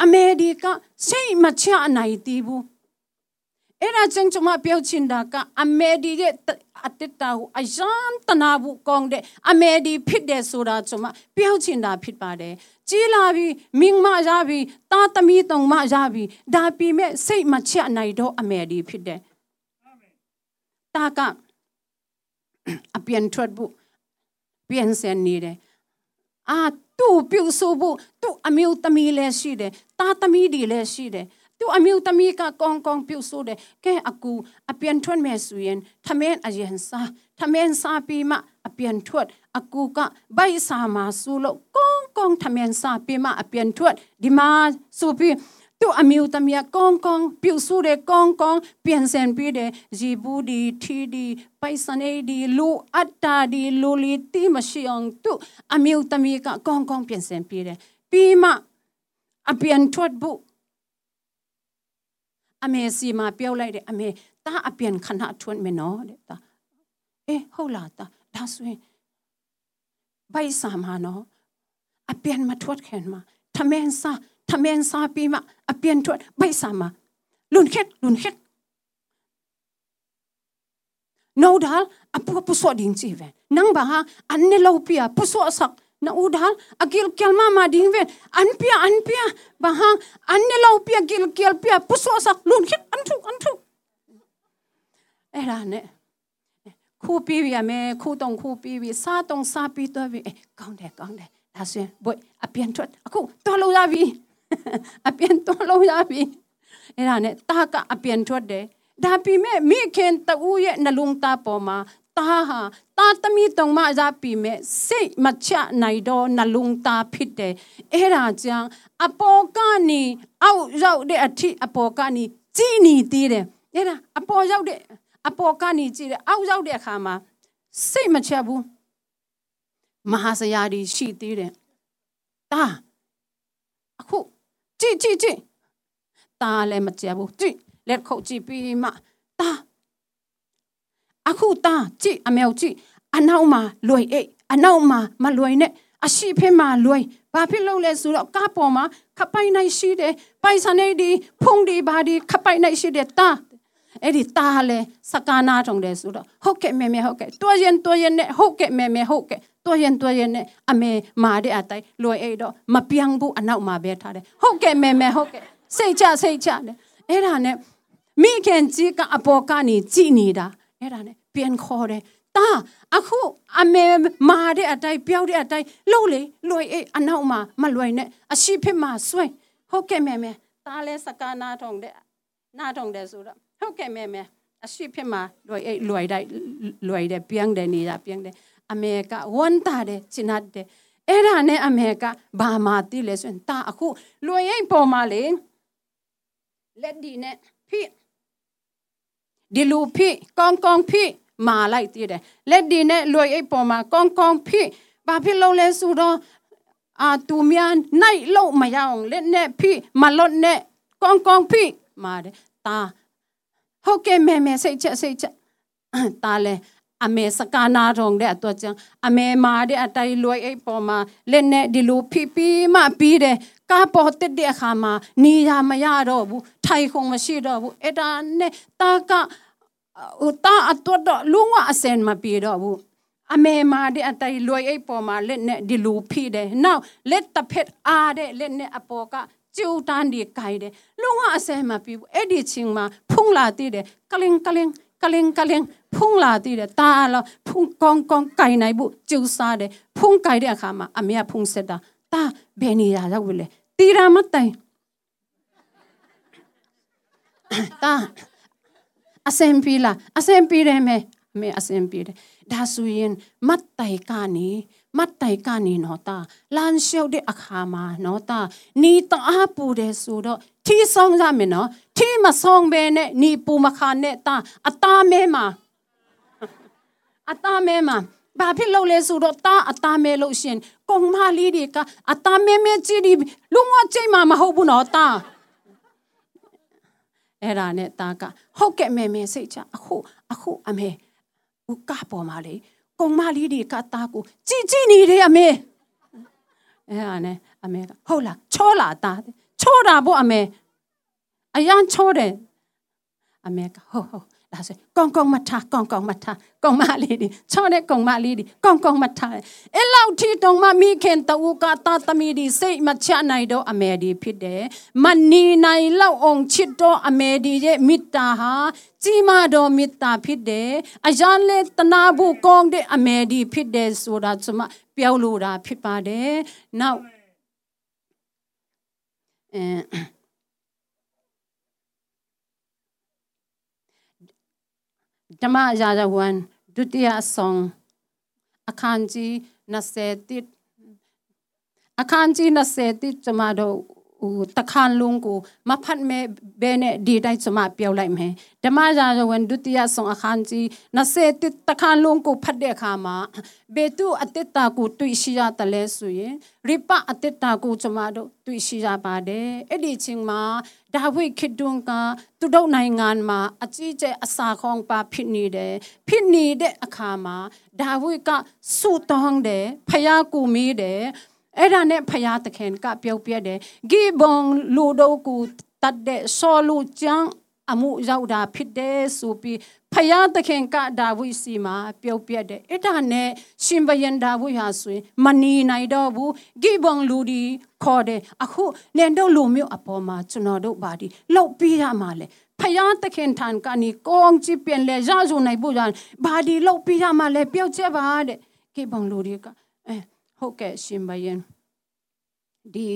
အမေဒီကစိတ်မချနိုင်သေးဘူးအဲ့ဒါကြောင့်ကျွန်မပြောချင်တာကအမေဒီရဲ့အတ္တတာကိုအယံတနာဘူးကောင်းတဲ့အမေဒီဖြစ်တယ်ဆိုတာကျွန်မပြောချင်တာဖြစ်ပါတယ်ကြီးလာပြီမင်းမရပြီတာသမီးတုံမရပြီဒါပေမဲ့စိတ်မချနိုင်တော့အမေဒီဖြစ်တယ် တာကအပြန်ထွက်ဖို့ပြန်စင်နေတယ်အာသူ့ပြုစုဖို့သူ့အမျိုးသမီးလည်းရှိတယ်တာသမီးတွေလည်းရှိတယ်သူအမျိုးသမီးကကောင်းကောင်းပြုစုတယ်ကဲအကူအပြန်ထွက်မယ်ဆိုရင်ထမင်းအရင်စားထမင်းစားပြီးမှအပြန်ထွက်အကူကဘိုက်စာမှာဆူလို့ကောင်းကောင်းထမင်းစားပြီးမှအပြန်ထွက်ဒီမှာဆိုပြီး သူအမျိုးသမီးကောင်းကောင်းပြုစုတယ်ကောင်းကောင်းပြန်စင်ပြီးတယ်ဂျီဘူးဒီထီဒီပိုက်စနေဒီလူအတ္တာဒီလူလီတီမရှိအောင်သူအမျိုးသမီးကကောင်းကောင်းပြန်စင်ပြီးတယ်ပြီးမှအပြန်ထွက်ဖို့အမေစီမှာပြောလိုက်တယ်အမေတာအပြန်ခဏထွန်းမယ်နော်တဲ့တာအေးဟုတ်လားတာဒါဆိုရင်ဘိုက်စာမနော်အပြန်မထွက်ခင်မှာထမင်းစား ထမင်းစားပြီးမှအပြန်ထွက်ဘိုက်စာမလွန်ခက်လွန်ခက် no dal apu puso ding chi ven nang ba ha an ne lo pia puso sak na udal agil kelma ma ding ven an pia an pia ba ha an ne lo pia gil kel pia puso sak lun khit an thu an thu era ne khu pi wi ame khu tong khu pi wi sa tong sa pi to wi kaung de kaung de da suen boy a pian thot aku to lo ya wi a pian to lo ya wi era ne ta ka a pian thot de ဒါပေမဲ့မိခင်တူရဲ့နှလုံးသားပေါ်မှာတာဟာတာသမီးတုံမရပြီမဲ့စိတ်မချနိုင်တော့နှလုံးသားဖြစ်တယ်အဲ့ဒါကြောင့်အပေါ်ကနေအောက်ရောက်တဲ့အထိအပေါ်ကနေကြည်နေသေးတယ်အဲ့ဒါအပေါ်ရောက်တဲ့အပေါ်ကနေကြည်တယ်အောက်ရောက်တဲ့အခါမှာစိတ်မချဘူးမဟာစရာတွေရှိသေးတယ်တာအခု ကြည်ကြည်ကြည်တာလည်းမချဘူးကြည်လက်ခုပ်ကြည့်ပြီးမှတာအခုတာကြည့်အမေကိုကြည့်အနောက်မှာလွယ်အိတ်အနောက်မှာမလွယ်နဲ့အရှိဖင်းမှာလွယ်ဘာဖြစ်လို့လဲဆိုတော့ကားပေါ်မှာခပိုင်နိုင်ရှိတယ်ပိုင်စနေဒီဖုန်ဒီဘာဒီခပိုင်နိုင်ရှိတယ်တာအဲ့ဒီတာလဲစကားနာထုံတယ်ဆိုတော့ဟုတ်ကဲ့မေမေဟုတ်ကဲ့တွားရင်တွားရင်နဲ့ဟုတ်ကဲ့မေမေဟုတ်ကဲ့ တွားရင်တွားရင်နဲ့အမေမာတဲ့အတိုင်းလွယ်အိတ်တော့မပြောင်းဘူးအနောက်မှာပဲထားတယ်ဟုတ်ကဲ့မေမေဟုတ်ကဲ့စိတ်ချစိတ်ချတယ်အဲ့ဒါနဲ့မိခင်ကြီးကအပေါ်ကနေကြည်နေတာအဲ့ဒါနဲ့ပြန်ခေါ်တယ်တာအခုအမေမာတဲ့အတိုင်းပြောတဲ့အတိုင်းလှုပ်လေလွယ်အေးအနောက်မှာမလွယ်နဲ့အရှိဖြစ်မှာဆွဲဟုတ်ကဲ့မဲမဲတားလဲစကားနာထုံတဲ့နာထုံတဲ့ဆိုတော့ဟုတ်ကဲ့မဲမဲအရှိဖြစ်မှာလွယ်အေးလွယ်တိုင်းလွယ်တဲ့ပြန်တယ်နေတာပြန်တယ် အမေကဝန်တာတယ်ချင်တ်တယ်အဲ့ဒါနဲ့အမေကဘာမှတိလဲဆိုရင်တာအခုလွယ်ရင်ပေါ်မှာလေလက်ဒီနဲ့ဖိဒီလူဖိကောင်းကောင်းဖိမာလိုက်တည်တယ်လက်ဒီနဲ့လွယ်အိပ်ပေါ်မှာကောင်းကောင်းဖိဘာဖြစ်လို့လဲဆိုတော့အာသူများနိုင်လို့မရအောင်လက်နဲ့ဖိမလွတ်နဲ့ကောင်းကောင်းဖိမာတယ်တာဟုတ်ကဲ့မဲမဲစိတ်ချက်စိတ်ချက်တာလဲ အမေစကားနာထုံတဲ့အတွက်ကြောင့်အမေမာတဲ့အတိုင်းလွယ်အိပ်ပေါ်မှာလက်နဲ့ဒီလိုဖိပြီးမှပြီးတယ်ကားပေါ်တက်တဲ့အခါမှာနေရမရတော့ဘူးထိုင်ခုံမရှိတော့ဘူးအဲ့ဒါနဲ့တာကဟိုတာအတွက်တော့လုံးဝအစင်မပြေတော့ဘူးအမေမာတဲ့အတိုင်လွယ်အိပ်ပေါ်မှာလက်နဲ့ဒီလူဖိတယ်နောက်လက်တစ်ဖက်အားတဲ့လက်နဲ့အပေါ်ကကျူတန်းဒီကိုင်တယ်လုံးဝအစဲမပြဘူးအဲ့ဒီချင်းမှာဖုံးလာတည်တယ်ကလင်ကလင် ကလင်ကလင်ဖုံးလာတည်တယ်တာလောဖုံးကောင်းကောင်းကိုင်နိုင်ဘူးကျူစားတယ်ဖုံးကိုင်တဲ့အခါမှာအမေကဖုံးဆက်တာတာဘယ်နေရာရောက်လဲတီရာမတိုင်တာအစင်ပီလာအစင်ပီတယ်မေအမေအစင်ပီတယ်ဒါဆိုရင်မတ်တိုင်ကနေမတ်တိုင်ကနေနော်တာလန်ရှောက်တဲ့အခါမှာနော်တာနီတအားပူတယ်ဆိုတော့ ထီဆောင်ကြမယ်နော်ထီမဆောင်ဘဲနဲ့နီပူမခါနဲ့တာအသားမဲမှာအသားမဲမှာဘာဖြစ်လို့လဲဆိုတော့တာအသားမဲလို့ရှင်ကုံမလေးတွေကအသားမဲမဲကြည့်ဒီလူငါချိန်မှာမဟုတ်ဘူးနော်တာအဲ့ဒါနဲ့တာကဟုတ်ကဲ့မဲမဲစိတ်ချအခုအခုအမေဦးကပေါ်မှာလေကုံမလေးတွေကတာကိုကြည်ကြည်နေတယ်အမေအဲ့ဒါနဲ့အမေကဟုတ်လားချောလာတာ ချောတာပေါ့အမေအရန်ချောတယ်အမေကဟုတ်ဟုတ်ဒါဆိုကောင်းကောင်းမထားကောင်းကောင်းမထားကောင်းမလေးဒီချောတဲ့ကောင်းမလေးဒီကောင်းကောင်းမထားအဲ့လောက်ထိတုံမမိခင်တူကတာသမီဒီစိတ်မချနိုင်တော့အမေဒီဖြစ်တယ်မနီနိုင်လောက်အောင်ချစ်တော့အမေဒီရဲ့မေတ္တာဟာကြီးမားတော်မေတ္တာဖြစ်တယ်အရန်လေတနာဖို့ကောင်းတဲ့အမေဒီဖြစ်တယ်ဆိုတာကျွန်မပြောလို့တာဖြစ်ပါတယ်နောက် အဲဓမ္မရာဇဝင်ဒုတိယဆောင်အခန်းကြီး20အခန်းကြီး20ကျွန်မတို့ တခါလုံးကိုမဖတ်မဲဘဲနဲ့ဒီတိုင်းကျွန်မပြောလိုက်မယ်ဓမ္မရာဇဝင်ဒုတိယဆောင်အခန်းကြီး20တခါလုံးကိုဖတ်တဲ့အခါမှာဘေတုအတ္တတာကိုတွေ့ရှိရတယ်လဲဆိုရင်ရိပအတ္တတာကိုကျွန်မတို့တွေ့ရှိရပါတယ်အဲ့ဒီချင်းမှာဒါဝိခေတုံကသူတို့နိုင်ငံမှာအကြီးကျယ်အစာခေါင်းပါဖြစ်နေတယ်ဖြစ်နေတဲ့အခါမှာဒါဝိကဆူတောင်းတယ်ဖယားကူမီးတယ် အဲ့ဒါနဲ့ဖယားသခင်ကပြုတ်ပြက်တယ်ဂိဘုံလူတို့ကိုတတ်တဲ့ဆောလူချမ်းအမှုရောက်တာဖြစ်တယ်ဆိုပြီးဖယားသခင်ကဒါဝိစီမှာပြုတ်ပြက်တယ်အဲ့ဒါနဲ့ရှင်ဘယန်ဒါဝိဟာဆိုရင်မနီနိုင်တော့ဘူးဂိဘုံလူဒီခေါ်တယ်အခုနင်တို့လူမျိုးအပေါ်မှာကျွန်တော်တို့ပါဒီလောက်ပြီးရမှာလေဖယားသခင်ထံကနေကောင်းချစ်ပြန်လဲရစုံနိုင်ဖို့ရဘာဒီလောက်ပြီးရမှာလဲပြုတ်ချက်ပါတဲ့ဂိဘုံလူတွေကအဲ ဟုတ်ကဲ့ရှင်ဘယန်ဒီ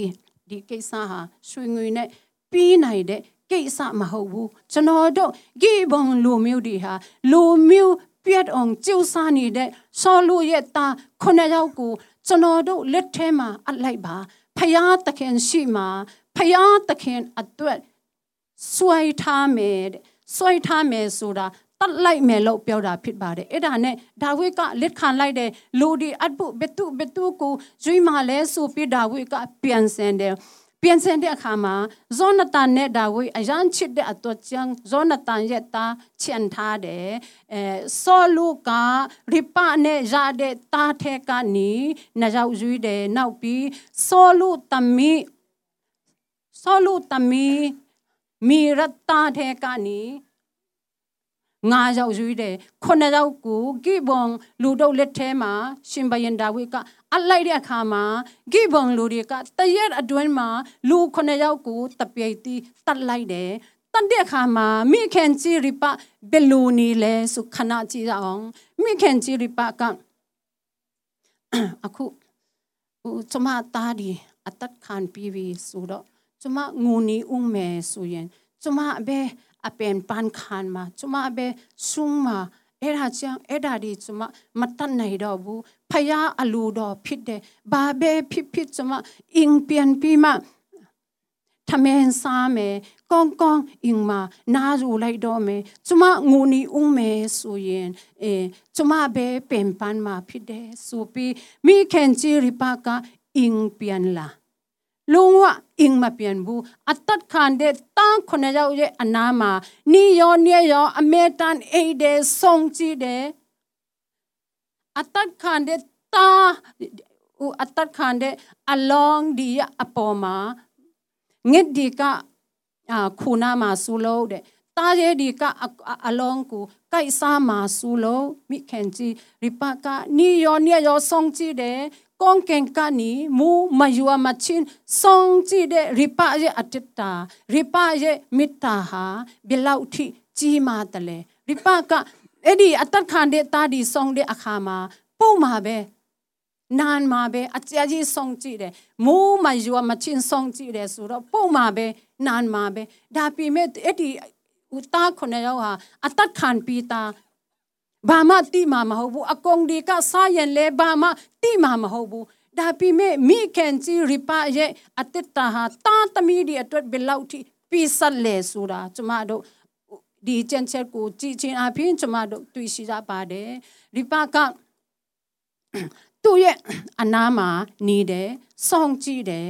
ဒီကိစ္စဟာရွှေငွေနဲ့ပြီးနိုင်တဲ့ကိစ္စမဟုတ်ဘူးကျွန်တော်တို့ဂိဘုံလူမျိုးတွေဟာလူမျိုးပြတ်အောင်ကြိုးစားနေတဲ့ဆောလူရဲ့သားခုနှစ်ယောက်ကိုကျွန်တော်တို့လက်ထဲမှာအလိုက်ပါဖယားသခင်ရှိမှာဖယားသခင်အတွက်ဆွဲထားမယ်တဲ့ဆွဲထားမယ်ဆိုတာ တတ်လိုက်မယ်လို့ပြောတာဖြစ်ပါတယ်အဲ့ဒါနဲ့ဒါဝိကလက်ခံလိုက်တဲ့လူဒီအပုဘတုဘတုကိုဇွိမာလဲဆိုပြီးဒါဝိကပြန်စင်တယ်ပြန်စင်တဲ့အခါမှာဇောနတန်နဲ့ဒါဝိအရန်ချစ်တဲ့အတော့ကျန်ဇောနတန်ရဲ့တာချန်ထားတယ်အဲဆောလူကရိပနဲ့ရတဲ့တာထဲကနေနှရောက်ရွေးတယ်နောက်ပြီးဆောလူတမီဆောလူတမီမီရတာထဲကနေ ငါးယောက်ရွေးတယ်ခုနှစ်ယောက်ကိုဂိဘုံလူတို့လက်ထဲမှာရှင်ဘယန်ဒါဝိကအလိုက်တဲ့အခါမှာဂိဘုံလူတွေကတရက်အတွင်းမှာလူခုနှစ်ယောက်ကိုတပိတ်တီတတ်လိုက်တယ်တတ်တဲ့အခါမှာမိခင်ကြီးရိပဘယ်လိုနေလဲဆိုခဏကြည့်အောင်မိခင်ကြီးရိပကအခုကျမသားဒီအသက်ခံပြီးပြီဆိုတော့ကျမငူနေဦးမယ်ဆိုရင်ကျမ အဘဲအပင်ပန်ခန်မှာကျမပဲဆုံမှာအဲ့ဒါကြောင့်အဲ့ဒါဒီကျမမတတ်နိုင်တော့ဘူးဖယားအလူတော်ဖြစ်တယ်ဘာပဲဖြစ်ဖြစ်ကျမအင်းပြန်ပြီးမှထမင်းစားမယ်ကောင်းကောင်းအင်းမှာနားယူလိုက်တော့မယ်ကျမငူနီဦးမယ်ဆိုရင်အဲကျမပဲပင်ပန်းမှာဖြစ်တယ်ဆိုပြီးမိခင်ကြီးရိပါကအင်းပြန်လာ လုံးဝအင်းမပြန်ဘူးအတတ်ခံတဲ့တန်းခုနှစ်ယောက်ရဲ့အနားမှာနီယောနေယောအမေတန်အိတ်တဲ့ဆုံကြည့်တယ်အတတ်ခံတဲ့တာဦးအတတ်ခံတဲ့အလောင်းဒီအပေါ်မှာငစ်ဒီကအာခုနာမှာဆူလို့တဲ့တာရဲ့ဒီကအလောင်းကို ကိုက်စားမာဆူလို့မိခင်ကြီးရိပကနီယောနီယောဆောင်ကြည့်တယ်ကောင်းကင်ကနီမူမယွာမချင်းဆောင်ကြည့်တဲ့ရိပရဲ့အတ္တရိပရဲ့မေတ္တာဟာဘယ်လောက်ထိကြီးမားတယ်လဲရိပကအဲ့ဒီအတ္တခံတဲ့တာဒီဆောင်တဲ့အခါမှာပုံမှာပဲနာန်မှာပဲအကြကြီးဆောင်ကြည့်တယ်မိုးမယွာမချင်းဆောင်ကြည့်တယ်ဆိုတော့ပုံမှာပဲနာန်မှာပဲဒါပေမဲ့အဲ့ဒီ ဦးသားခုနှစ်ယောက်ဟာအတတ်ခံပြီးသားဘာမှတိမှာမဟုတ်ဘူးအကုန်ဒီကစားရင်လဲဘာမှတိမှာမဟုတ်ဘူးဒါပေမဲ့မိခင်ကြီးရိပါရဲ့အတ္တဟာတာသမီးဒီအတွက်ဘယ်လောက်ထိပြီးဆက်လဲဆိုတာကျမတို့ဒီကျန်ချက်ကိုကြည်ချင်းအပြင်ကျမတို့တွေ့ရှိကြပါတယ်ရိပါကသူ့ရဲ့အနာမှာနေတယ်စောင့်ကြည့်တယ်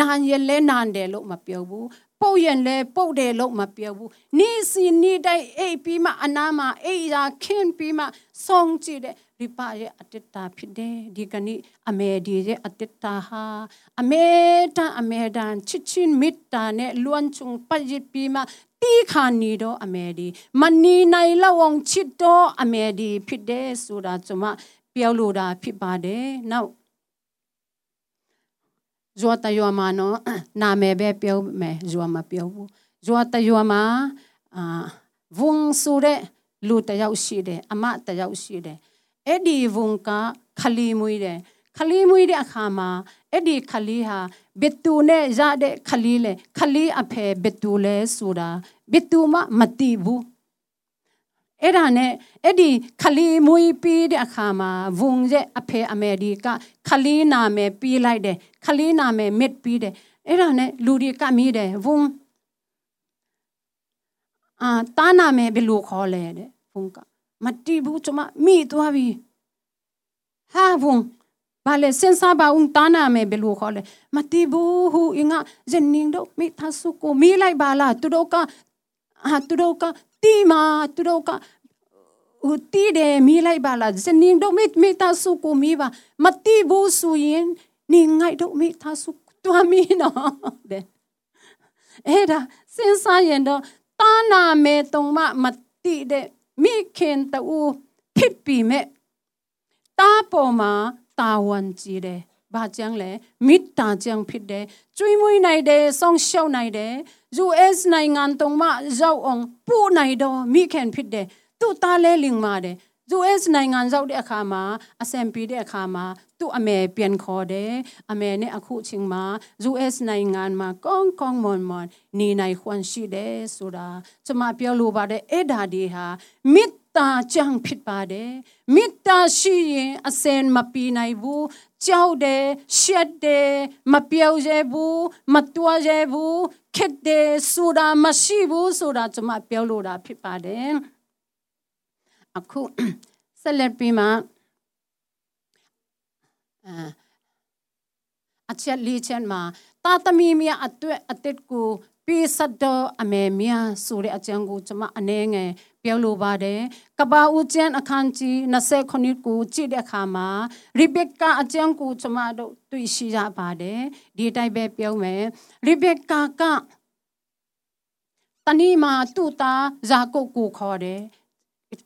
နာရလဲနာတယ်လို့မပြောဘူး ပုတ်ရင်လဲပုတ်တယ်လို့မပြောဘူးနေ့စီနေ့တိုင်းအိပ်ပြီးမှအနာမှာအိပ်ရာခင်းပြီးမှစောင့်ကြည့်တယ်ရိပါရဲ့အတ္တဖြစ်တယ်ဒီကနေ့အမေဒီရဲ့အတ္တဟာအမေတန်အမေတန်ချစ်ချင်းမေတ္တာနဲ့လွန်ချုံပတ်ရပြီးမှတီးခါနေတော့အမေဒီမနီနိုင်လောက်အောင်ချစ်တော့အမေဒီဖြစ်တယ်ဆိုတာကျွန်မပြောလို့တာဖြစ်ပါတယ်နောက် ဇွာတယွာမနော်နာမည်ပဲပြောမယ်ဇွာမပြောဘူးဇွာတယွာမအာဝုံဆိုတဲ့လူတယောက်ရှိတယ်အမတယောက်ရှိတယ်အဲ့ဒီဝုံကခလီမွေးတယ်ခလီမွေးတဲ့အခါမှာအဲ့ဒီခလီဟာဘစ်တူနဲ့ရတဲ့ခလီလေခလီအဖေဘစ်တူလဲဆိုတာဘစ်တူမမတိဘူး အဲ့ဒါနဲ့အဲ့ဒီခလီမွေးပြီးတဲ့အခါမှာဝုံရဲ့အဖေအမေဒီကခလီနာမည်ပြီးလိုက်တယ်ခလီနာမည်မစ်ပြီးတယ်အဲ့ဒါနဲ့လူတွေကမိတယ်ဝုံအာတာနာမည်ဘယ်လိုခေါ်လဲတဲ့ဝုံကမတိဘူးကျမမိသွားပြီဟာဝုံဘာလဲစင်စားပါဦးတာနာမယ်ဘယ်လိုခေါ်လဲမတိဘူးဟူအင်္ဂဇနင်းတော့မိသဆုကိုမိလိုက်ပါလားသူတို့ကအာသူတို့က တီမာသူတို့ကဟိုတီးတယ်မိလိုက်ပါလားဇနင်းတော့မိမိသဆုကိုမိပါမတိဘူးဆိုရင်နေငိုက်တော့မိသဆုတွားမိနော်တဲ့အဲ့ဒါစင်စားရင်တော့တာနာမယ်တုံမမတိတဲ့မိခင်တူဖြစ်ပြီးမဲ့တာပေါ်မှာတာဝန်ကြီးတယ် ဘာကြောင့်လဲမေတ္တာကြောင့်ဖြစ်တယ်ကျွေးမွေးနိုင်တယ်ဆောင်းရှောက်နိုင်တယ် US နိုင်ငံတုံးမရောက်အောင်ပို့နိုင်တော့မိခင်ဖြစ်တယ်သူ့သားလဲလင်မာတယ် US နိုင်ငံရောက်တဲ့အခါမှာအစံပေးတဲ့အခါမှာသူ့အမေပြန်ခေါ်တယ်အမေနဲ့အခုချင်းမှာ US နိုင်ငံမှာကောင်းကောင်းမွန်မွန်နေနိုင်ခွင့်ရှိတယ်ဆိုတာကျွန်မပြောလိုပါတယ်အဲ့ဒါဒီဟာမေတ္တာကြောင့်ဖြစ်ပါတယ်မေတ္တာရှိရင်အစင်မပီနိုင်ဘူး ကြောက်တယ်ရှက်တယ်မပြောင်းရဘူးမတွားရဘူးခက်တယ်ဆိုတာမရှိဘူးဆိုတာကျွန်မပြောလိုတာဖြစ်ပါတယ်အခုဆက်လက်ပြီးမှအချက်လေးချက်မှာတာသမီမြအတွေ့အသက်ကိုပေးဆက်တော့အမေမြဆိုတဲ့အကြောင်းကိုကျွန်မအနေငယ် ပြောလိုပါတယ်ကဘာဦးကျန်အခန်းကြီး29ကိုကြည့်တဲ့အခါမှာရိဘက်ကာအကြောင်းကိုကျွန်မတို့တွေ့ရှိရပါတယ်ဒီတိုင်းပဲပြောမယ်ရိဘက်ကာကတနီမာတူတာဇာကုတ်ကိုခေါ်တယ်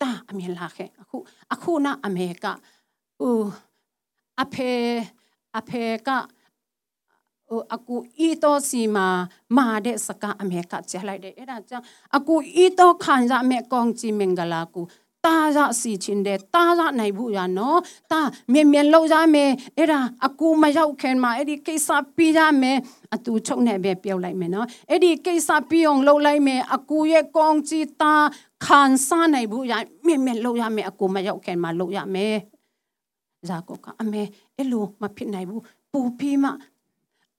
တာအမြင်လာခဲ့အခုအခုနအမေကဦးအဖေအဖေက အကူဤတော့စီမာမာတဲ့စကားအမေကချက်လိုက်တယ်အဲ့ဒါကြောင့်အကူဤတော့ခံရမယ်ကောင်းချီမင်္ဂလာကူတာရစီချင်းတဲ့တာရနိုင်ဘူးရနော်တာမြင်မြင်လောက်ရမယ်အဲ့ဒါအကူမရောက်ခင်မှာအဲ့ဒီကိစ္စပြီးရမယ်အတူချုပ်နေပဲပြောလိုက်မယ်နော်အဲ့ဒီကိစ္စပြီးအောင်လုပ်လိုက်မယ်အကူရဲ့ကောင်းချီတာခံစားနိုင်ဘူးရမြင်မြင်လောက်ရမယ်အကူမရောက်ခင်မှာလုပ်ရမယ်ဇာကောကအမေအဲ့လိုမဖြစ်နိုင်ဘူးပူပြီးမှ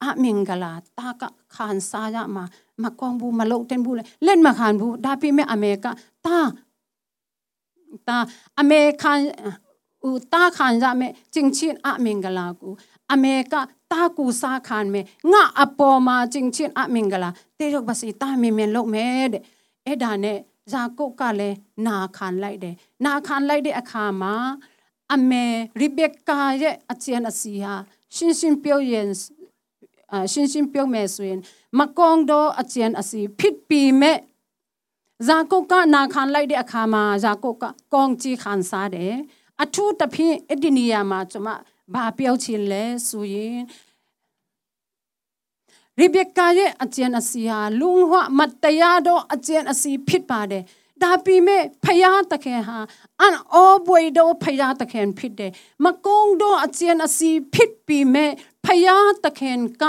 အမင်္ဂလာတာကခန်စားရမှာမကောင်းဘူးမလုပ်တင်ဘူးလေလက်မခံဘူးဒါပေမဲ့အမေကတာတာအမေခံဦးတာခံရမယ်ချင်းချင်းအမင်္ဂလာကိုအမေကတာကူစားခံမယ်ငါအပေါ်မှာချင်းချင်းအမင်္ဂလာတေရုပ်ပါစီတာမင်မင်လုပ်မယ်တဲ့အဲ့ဒါနဲ့ဇာကုတ်ကလည်းနာခံလိုက်တယ်နာခံလိုက်တဲ့အခါမှာအမေရိဘက်ကာရဲ့အချန်အစီဟာရှင်းရှင်းပြောရင် ရှင်းရှင်းပြောမယ်ဆိုရင်မကောင်းတော့အကျန်အစီဖြစ်ပြီးမဲ့ဇာကုတ်ကနာခံလိုက်တဲ့အခါမှာဇာကုတ်ကကောင်းကြီးခံစားတယ်အထူးတဖြင့်အဒီနီယာမှာကျွန်မဘာပြောချင်လဲဆိုရင်ရိဘက်ကာရဲ့အကျင့်အစီဟာလူဟွမတရားသောအကျင့်အစီဖြစ်ပါတယ်ဒါပေမဲ့ဖယားတခင်ဟာအန်အောဘွေတော့ဖယားတခင်ဖြစ်တယ်မကုန်းတော့အကျင့်အစီဖြစ်ပြီးမဲ့ ဖယားတခင်က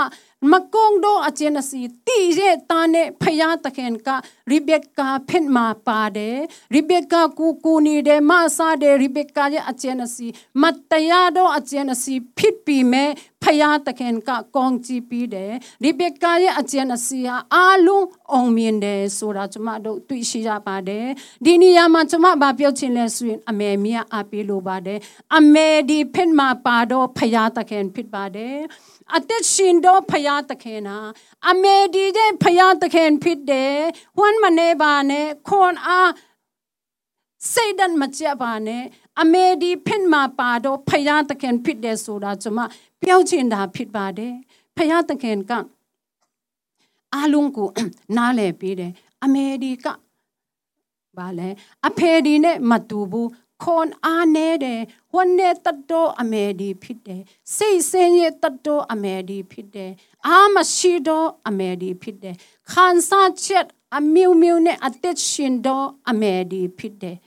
မကုန်းတော့အကျင့်အစီတီရဲ့တာနဲ့ဖယားတခင်ကရိဘက်ကာဖြစ်မှာပါတယ်ရိဘက်ကာကူကူနေတဲ့မဆာတဲ့ရိဘက်ကာရဲ့အကျင့်အစီမတရားတော့အကျင့်အစီဖြစ်ပြီးမဲ့ဖယားတခင်ကကောင်းကြည့်ပြီးတယ်ရိဘက်ကာရဲ့အကျင့်အစီဟာအားလုံးအောင်မြင်တယ်ဆိုတာကျွန်မတို့သိရှိရပါတယ်ဒီနေရာမှာကျွန်မဗာပြောချင်လဲဆိုရင်အမေမြတ်အပေးလိုပါတယ်အမေဒီဖြစ်မှာပါတော့ဖယားတခင်ဖြစ်ပါတယ်အသက်ရှင်တော့ဖယားတခင်နာအမေဒီတဲ့ဖယားတခင်ဖြစ်တယ်ဝမ်းမနေပါနဲ့ခွန်အားစိတ်ဓာတ်မကြပါနဲ့အမေဒီဖြစ်မှာပါတော့ဖယားတခင်ဖြစ်တယ်ဆိုတာကျွန်မပြောချင်တာဖြစ်ပါတယ်ဖယားတခင်ကအားလုံးကိုနားလည်ပေးတယ်အမေဒီကဘာလဲအဖေဒီနဲ့မတူဘူးခွန်အားနေတယ်ဝန်းနဲ့တတော်အမေဒီဖြစ်တယ်စိတ်ဆင်းရဲတတော်အမေဒီဖြစ်တယ်အာမရှိတော့အမေဒီဖြစ်တယ်ခန်းစားချက် အမျိုးမျိုးနဲ့အသက်ရှင်တော့အမေဒီဖြစ်တယ်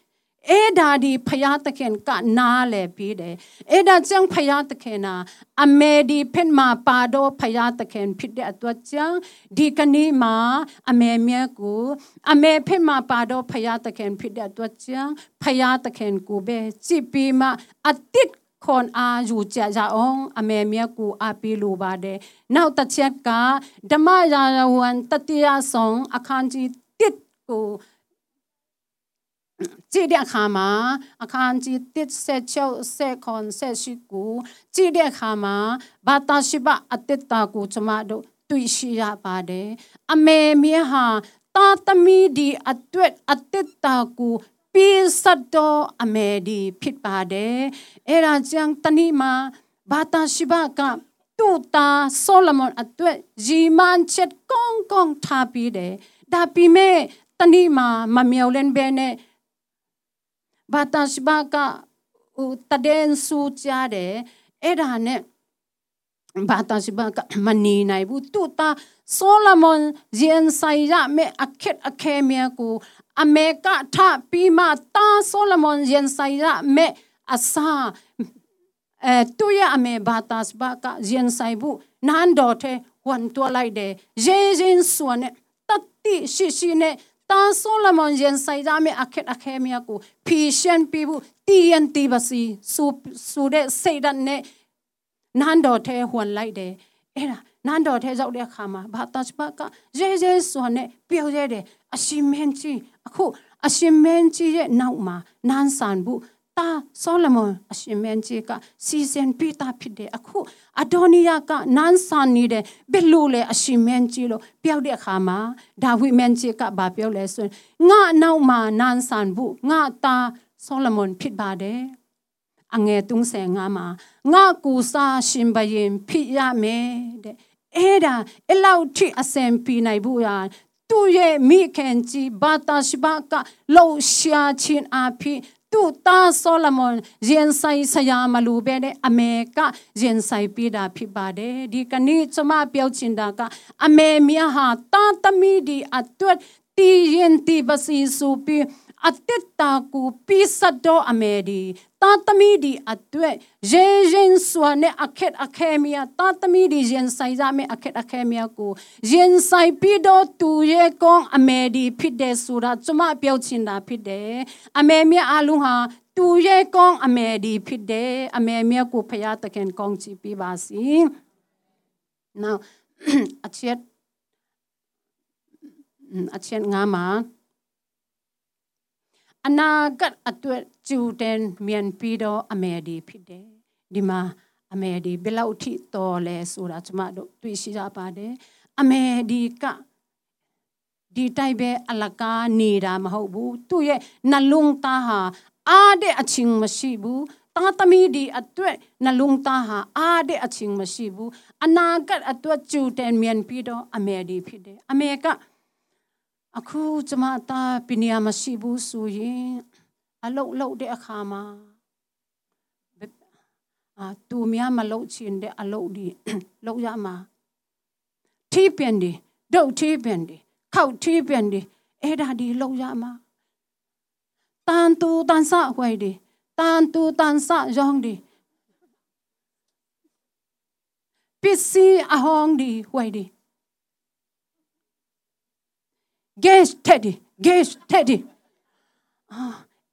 အဲ့ဒါဒီဖယားတခင်ကနားလေပြီးတယ်အဲ့ဒါကြောင့်ဖယားတခင်နာအမေဒီဖင်မှာပါတော့ဖယားတခင်ဖြစ်တဲ့အတွက်ကြောင့်ဒီကနေ့မှာအမေမြတ်ကိုအမေဖင်မှာပါတော့ဖယားတခင်ဖြစ်တဲ့အတွက်ကြောင့်ဖယားတခင်ကိုပဲကြည့်ပြီးမှအတိတ် ခွန်အားယူကြကြအောင်အမေမြတ်ကိုအားပေးလိုပါတယ်နောက်တစ်ချက်ကဓမ္မရာဝန်တတိယဆောင်အခန်းကြီး1ကိုကြည့်တဲ့အခါမှာအခန်းကြီး16ဆက်ခွန်ဆက်ရှိကိုကြည့်တဲ့အခါမှာဘာသာရှိပအတ္တတာကိုကျမတို့တွေ့ရှိရပါတယ်အမေမြဟာတာသမီဒီအတွက်အတ္တတာကို ပိစတော့အမေဒီဖြစ်ပါတယ်အဲ့ဒါကြောင့်တနည်းမှာဘာသာရှိပကတူတာဆိုလမွန်အတွက်ဂျီမန်ချက်ကောင်းကောင်းထားပြီးတယ်ဒါပေမဲ့တနည်းမှာမမြော်လင့်ဘဲနဲ့ဘာတာရှဘာကတဒန်ဆူကြတယ်အဲ့ဒါနဲ့ဘာတာရှဘာကမနေနိုင်ဘူးတူတာဆိုလမွန်ဂျန်ဆိုင်ရမေအခက်အခဲမြကို အမေကထပြီးမှတာဆိုလမွန်ဂျန်ဆိုင်ရမေအစာအဲတူရအမေဘာတာရှဘာကဂျန်ဆိုင်ဘူးနန်တော်တဲ့ဝန်တော်လိုက်တယ်ဂျေဂျင်းစွန်နဲ့တတိရှိရှိနဲ့တာဆိုလမွန်ယန်ဆိုင်ကြမေအခက်အခဲမြကိုဖီရှန်ပီဘူးတီယန်တီဘစီဆူဆူတဲ့စိတ်ဓာတ်နဲ့နန်တော်ထဲဟွန်လိုက်တယ်အဲ့ဒါနန်တော်ထဲရောက်တဲ့အခါမှာဘာတတ်ပါကရဲရဲစွန်နဲ့ပြောရဲတယ်အရှင်မင်းကြီး အခုအရှင်မင်းကြီးရဲ့နောက်မှာနန်းဆန်ဘူးတာဆောလမွန်အရှင်မင်းကြီးကစီစဉ်ပြတာဖြစ်တယ်အခုအဒိုနီယာကနန်းဆန်နေတယ်ဘယ်လိုလဲအရှင်မင်းကြီးလို့ပြောတဲ့အခါမှာဒါဝိမင်းကြီးကဘာပြောလဲဆိုရင်ငါနောက်မှာနန်းဆန်ဘူးငါတာဆောလမွန်ဖြစ်ပါတယ်အငယ်35မှာငါကူစာရှင်ဘရင်ဖြစ်ရမယ်တဲ့အဲ့ဒါအဲ့လောက်ထိအစံပြနိုင်ဘူးရာ သူရဲ့မိခင်ကြီးဘာတာရှိဘာကလှရှာချင်းအဖြစ်သူတာဆိုလမွန်ရင်ဆိုင်ဆရာမလူပဲတဲ့အမေကရင်ဆိုင်ပြတာဖြစ်ပါတယ်ဒီကနေ့ကျွန်မပြောချင်တာကအမေမြဟာတာသမီဒီအတွက်တီရင်တီပစီစူပြီးအတက်တာကိုပိစတော့အမေဒီ တာသမီဒီအတွက်ရေရင်စွာနဲ့အခက်အခဲမြတာသမီဒီရင်ဆိုင်ကြမယ်အခက်အခဲမြကိုရင်ဆိုင်ပြီးတော့သူရဲ့ကောင်းအမေဒီဖြစ်တဲ့ဆိုတာကျွန်မပြောချင်တာဖြစ်တယ်အမေမြအလုံးဟာသူရဲ့ကောင်းအမေဒီဖြစ်တယ်အမေမြကိုဖယားတခင်ကောင်းချီပြပါစီ now အချက်အချက်ငါမှာ အနာဂတ်အတွက်ကျူတဲ့မြန်ပြီးတော့အမေဒီဖြစ်တယ်ဒီမှာအမေဒီဘယ်လောက်ထိတော်လဲဆိုတာကျမတို့တွေ့ရှိရပါတယ်အမေဒီကဒီတိုက်ပဲအလကားနေတာမဟုတ်ဘူးသူ့ရဲ့နှလုံးသားဟာအားတဲ့အချင်းမရှိဘူးတာသမီဒီအတွက်နှလုံးသားဟာအားတဲ့အချင်းမရှိဘူးအနာဂတ်အတွက်ကျူတဲ့မြန်ပြီးတော့အမေဒီဖြစ်တယ်အမေက အခုကျမအသားပညာမရှိဘူးဆိုရင်အလုတ်လုတ်တဲ့အခါမှာအာသူများမလုတ်ချင်တဲ့အလုတ်ဒီလုတ်ရမှာထီးပင်ဒီဒုတ်ထီးပင်ဒီခောက်ထီးပင်ဒီအဲ့ဒါဒီလုတ်ရမှာတန်တူတန်ဆဝိုင်ဒီတန်တူတန်ဆယောင်ဒီပစ္စည်းအဟောင်းဒီဝိုင်ဒီ gas ထက်ဒီ gas ထက်ဒီအာ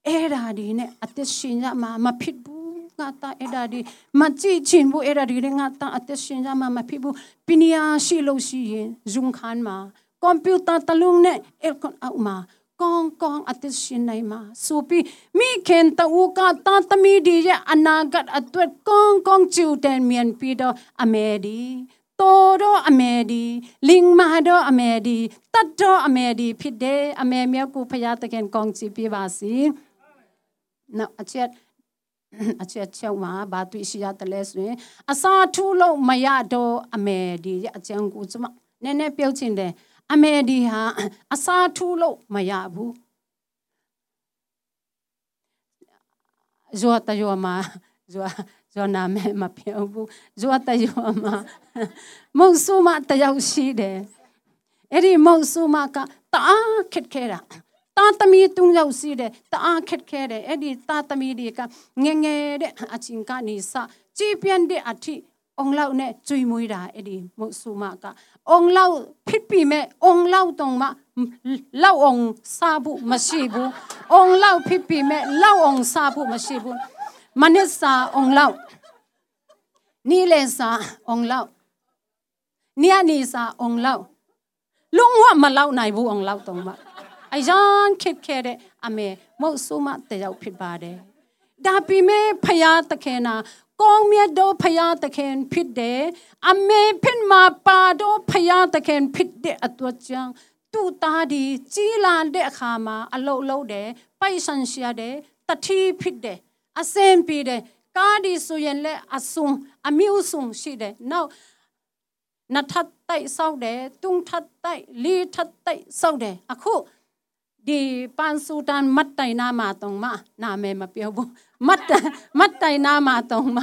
အဲ့ဒါဒီနဲ့အသက်ရှင်ရမှာမဖြစ်ဘူးငါတာအဲ့ဒါဒီမကြည့်ချင်ဘူးအဲ့ဒါဒီငါတာအသက်ရှင်ရမှာမဖြစ်ဘူးပညာရှိလို့ရှိရင် zoom ခန်းမှာကွန်ပျူတာတလုံးနဲ့အကွန်အောက်မှာကောင်းကောင်းအသက်ရှင်နိုင်မှာဆိုပြီးမိခင်တူကတာသမီဒီရဲ့အနာဂတ်အတွက်ကောင်းကောင်းကျူတယ်မြန်ပြီးတော့အမေဒီ တော်တော့အမေဒီလင်မာတော့အမေဒီတတ်တော့အမေဒီဖြစ်တယ်အမေမြောက်ကိုဖရာတခင်ကောင်းချီပြပါစီနောက်အချက်အချက်ချက်မှာဘာတွေ့ရှိရတယ်လဲဆိုရင်အစာထူးလို့မရတော့အမေဒီရဲ့အကျဉ်းကိုကျမနည်းနည်းပြောချင်တယ်အမေဒီဟာအစာထူးလို့မရဘူးဇောတယောမှာဇော ဇောနာမဲမပြောဘူးဇောတယောမှာမုတ်ဆူမတယောက်ရှိတယ်အဲ့ဒီမုတ်ဆူမကတအားခက်ခဲတာတာသမီတုံးရောက်စီတယ်တအားခက်ခဲတယ်အဲ့ဒီတာသမီတွေကငငယ်တဲ့အချင်းကနေစကြည်ပြန့်တဲ့အထိองလောက်နဲ့ကျွေမွေးတာအဲ့ဒီမုတ်ဆူမကအုံလောက်ဖြစ်ပြီးမဲ့အုံလောက်တုံမလောက်အောင်စားဖို့မရှိဘူးအုံလောက်ဖြစ်ပြီးမဲ့လောက်အောင်စားဖို့မရှိဘူး မနစ်စာအုံလောက်နီလေစာအုံလောက်နီယနီစာအုံလောက်လုံးဝမလောက်နိုင်ဘူးအုံလောက်တုံမအယံခက်ခဲတဲ့အမေမုတ်ဆူမတယောက်ဖြစ်ပါတယ်ဒါပေမဲ့ဖယားတခင်နာကောင်းမြတ်သောဖယားသခင်ဖြစ်တယ်အမေဖြစ်မှာပါသောဖယားသခင်ဖြစ်တဲ့အတွက်ကြောင့်သူ့သားဒီကြီးလာတဲ့အခါမှာအလုတ်လုံးတယ်ပိုက်ဆံရှာတယ်တတိဖြစ်တယ် အစင်ပြေတယ်ကားဒီဆိုရင်လည်းအဆုံအမျိုးဆုံရှိတယ်နောက်နထတ်တိုက်ဆောက်တယ်တုံထတ်တိုက်လီထတ်တိုက်ဆောက်တယ်အခုဒီပန်ဆူတန်မတ်တိုင်နာမာတုံမနာမဲမပြောဘူးမတ်မတ်တိုင်နာမာတုံမ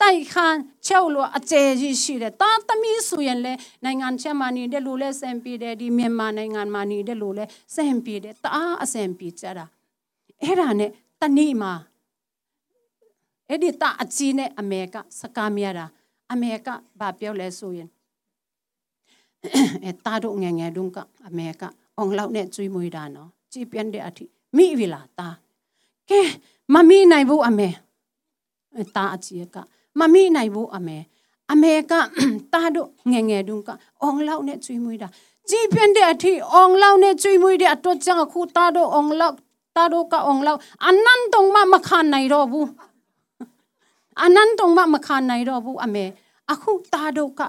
တိုက်ခန်းချောက်လို့အကျယ်ကြီးရှိတယ်တာသမီးဆိုရင်လေနိုင်ငံချက်မှာနေတဲ့လူလဲစံပြေတယ်ဒီမြန်မာနိုင်ငံမှာနေတဲ့လူလဲစံပြေတယ်တအားအစံပြေကြတာအဲ့ဒါနဲ့တနေ့မှာ အဲ့ဒီတအကြီးနဲ့အမေကစကားမြတာအမေကဘာပြောလဲဆိုရင်အဲတာတို့ငငယ်တုန်းကအမေကအုံလောက်နဲ့ကျွေးမွေးတာနော်ကြည်ပြန့်တဲ့အထိမိပြီလားတာကဲမမိနိုင်ဘူးအမေတာအကြီးကမမိနိုင်ဘူးအမေအမေကတာတို့ငငယ်တုန်းကအုံလောက်နဲ့ကျွေးမွေးတာကြည်ပြန့်တဲ့အထိအုံလောက်နဲ့ကျွေးမွေးတဲ့အတွက်ကြောင့်အခုတာတို့အုံလောက်တာတို့ကအုံလောက်အနန္တုံမမခံနိုင်တော့ဘူး အနန္တုံမမခံနိုင်တော့ဘူးအမေအခုတာတို့က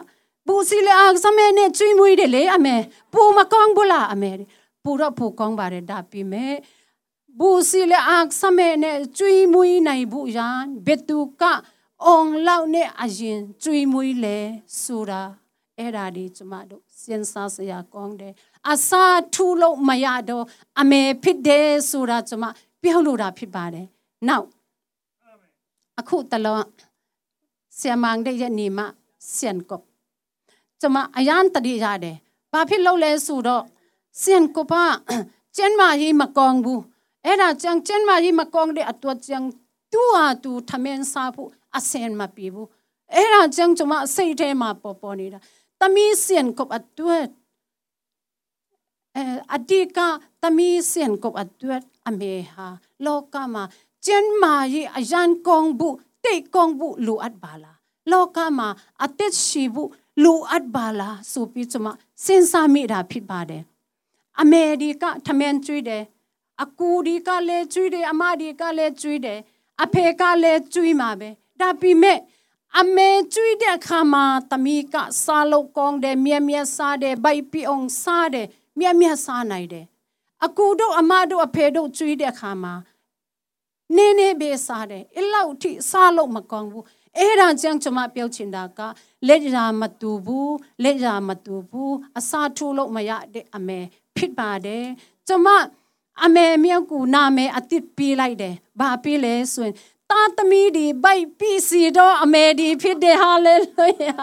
ပူစီလေအားစမဲနဲ့ကျွေးမွေးတယ်လေအမေပူမကောင်းဘူးလားအမေပူတော့ပူကောင်းပါတယ်ဒါပေမဲ့ဘူစီလေအားစမဲနဲ့ကျွေးမွေးနိုင်ဘူးရန်ဘက်တူကအုံလောက်နဲ့အရင်ကျွေးမွေးလေဆိုတာအဲ့ဒါဒီကျမတို့စဉ်းစားစရာကောင်းတယ်အစာထူလို့မရတော့အမေဖြစ်တယ်ဆိုတာကျမပြောလို့တာဖြစ်ပါတယ်နောက် အခုတလောဆ iam မန်တဲ့ရဲ့နေမှာဆန်ကောကျမအရန်တတိရတယ်ဘာဖြစ်လို့လဲဆိုတော့ဆန်ကောပါကျန်မာကြီးမကောင်းဘူးအဲ့ဒါကျန်ကျန်မာကြီးမကောင်းတဲ့အတော့ကျန်တူဟာတူထမင်းစားဖို့အစင်မပြေဘူးအဲ့ဒါကျန်ကျမစိတ်ထဲမှာပေါ်ပေါ်နေတာတမီးဆန်ကောအတွက်အဲအတိကတမီးဆန်ကောအတွက်အမေဟာလောကမှာ ကျန်မာကြီးအရန်ကောင်းဘူးတိတ်ကောင်းဘူးလိုအပ်ပါလားလောကမှာအသက်ရှိဘူးလိုအပ်ပါလားဆိုပြီးကျွန်မစဉ်းစားမိတာဖြစ်ပါတယ်အမေဒီကထမင်းကျွေးတယ်အကူဒီကလည်းကျွေးတယ်အမဒီကလည်းကျွေးတယ်အဖေကလည်းကျွေးမှာပဲဒါပေမဲ့အမေကျွေးတဲ့အခါမှာတမီးကစားလို့ကောင်းတယ်မြက်မြက်စားတယ်ဘိုက်ပြအောင်စားတယ်မြက်မြက်စားနိုင်တယ်အကူတို့အမတို့အဖေတို့ကျွေးတဲ့အခါမှာ နင်းနေပဲစားတယ်အဲ့လောက်ထိစားလို့မကောင်းဘူးအဲ့ဒါကြောင့်ကျွန်မပြောချင်တာကလက်ရာမတူဘူးလက်ရာမတူဘူးအစာထိုးလို့မရတဲ့အမေဖြစ်ပါတယ်ကျမအမေမြောက်ကူနာမေအတိပေးလိုက်တယ်ဘာပေးလဲဆိုရင် တာသမီဒီဘိုက်ပီစီတော့အမေဒီဖြစ်တယ်ဟာလေလုယာ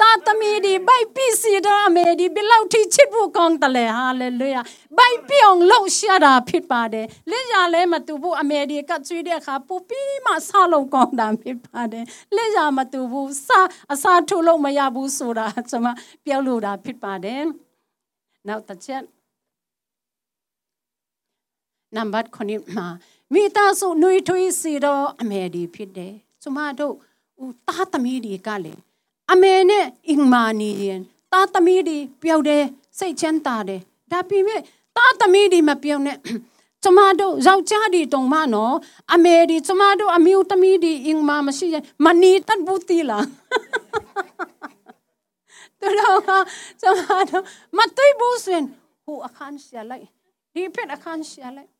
တာသမီဒီဘိုက်ပီစီတော့အမေဒီဘယ်လောက်ထိချစ်ဖို့ကောင်းတယ်လေဟာလေလုယာဘိုက်ပြောင်းလောက်ရှာတာဖြစ်ပါတယ်လက်ရလဲမတူဘူးအမေဒီကကျွေးတဲ့အခါပူပြီးမှဆလုံးကောင်းတာဖြစ်ပါတယ်လက်ရမတူဘူးစအစားထိုးလို့မရဘူးဆိုတာကျွန်မပြောလို့တာဖြစ်ပါတယ်နောက်တစ်ချက်နံပါတ်9မှာ မိသားစုနှွေးထွေးစီတော့အမေဒီဖြစ်တယ်ကျမတို့ဦးသားသမီးတွေကလည်းအမေနဲ့အင်မာနီရင်သားသမီးတွေပျောက်တယ်စိတ်ချမ်းသာတယ်ဒါပေမဲ့သားသမီးတွေမပျောက်နဲ့ကျမတို့ယောက်ျားတွေတုံမနော်အမေဒီကျမတို့အမျိုးသမီးတွေအင်မာမရှိရင်မနီတတ်ဘူးတီလားတို့တော့ကျမတို့မတွေ့ဘူးဆိုရင်ဟိုအခန်းရှာလိုက်ဒီဖက်အခန်းရှာလိုက်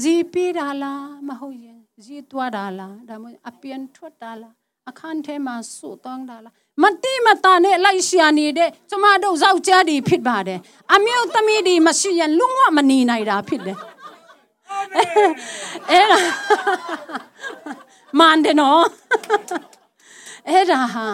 ဇီပေးတာလားမဟုတ်ရင်ဇီတွားတာလားဒါမှအပြန်ထွက်တာလားအခန်းထဲမှာစို့တောင်းတာလားမတိမတာနဲ့လိုက်ရှာနေတဲ့ကျမတို့ယောက်ျားတွေဖြစ်ပါတယ်အမျိုးသမီးတွေမရှိရင်လုံးဝမနေနိုင်တာဖြစ်တယ်အဲ့ဒါမန်တယ်နော်အဲ့ဒါဟာ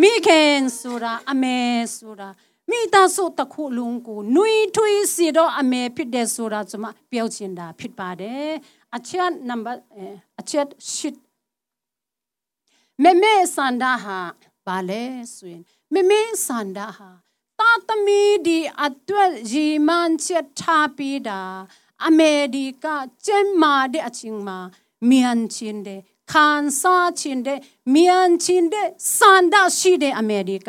မိခင်ဆိုတာအမေဆိုတာ မိသားစုတစ်ခုလုံးကိုနှွေးထွေးစီတော့အမေဖြစ်တယ်ဆိုတာကျွန်မပြောချင်တာဖြစ်ပါတယ်အချက်နံပါတ်အချက်ရှစ်မေမေစန္ဒာဟာဘာလဲဆိုရင်မေမေစန္ဒာဟာတာသမီဒီအတွက်ရီမန်ချက်ထားပြီးတာအမေဒီကကျမ်းမာတဲ့အချင်းမှာမြန်ချင်းတဲ့ခန်းစားချင်းတဲ့မြန်ချင်းတဲ့စန္ဒာရှိတဲ့အမေဒီက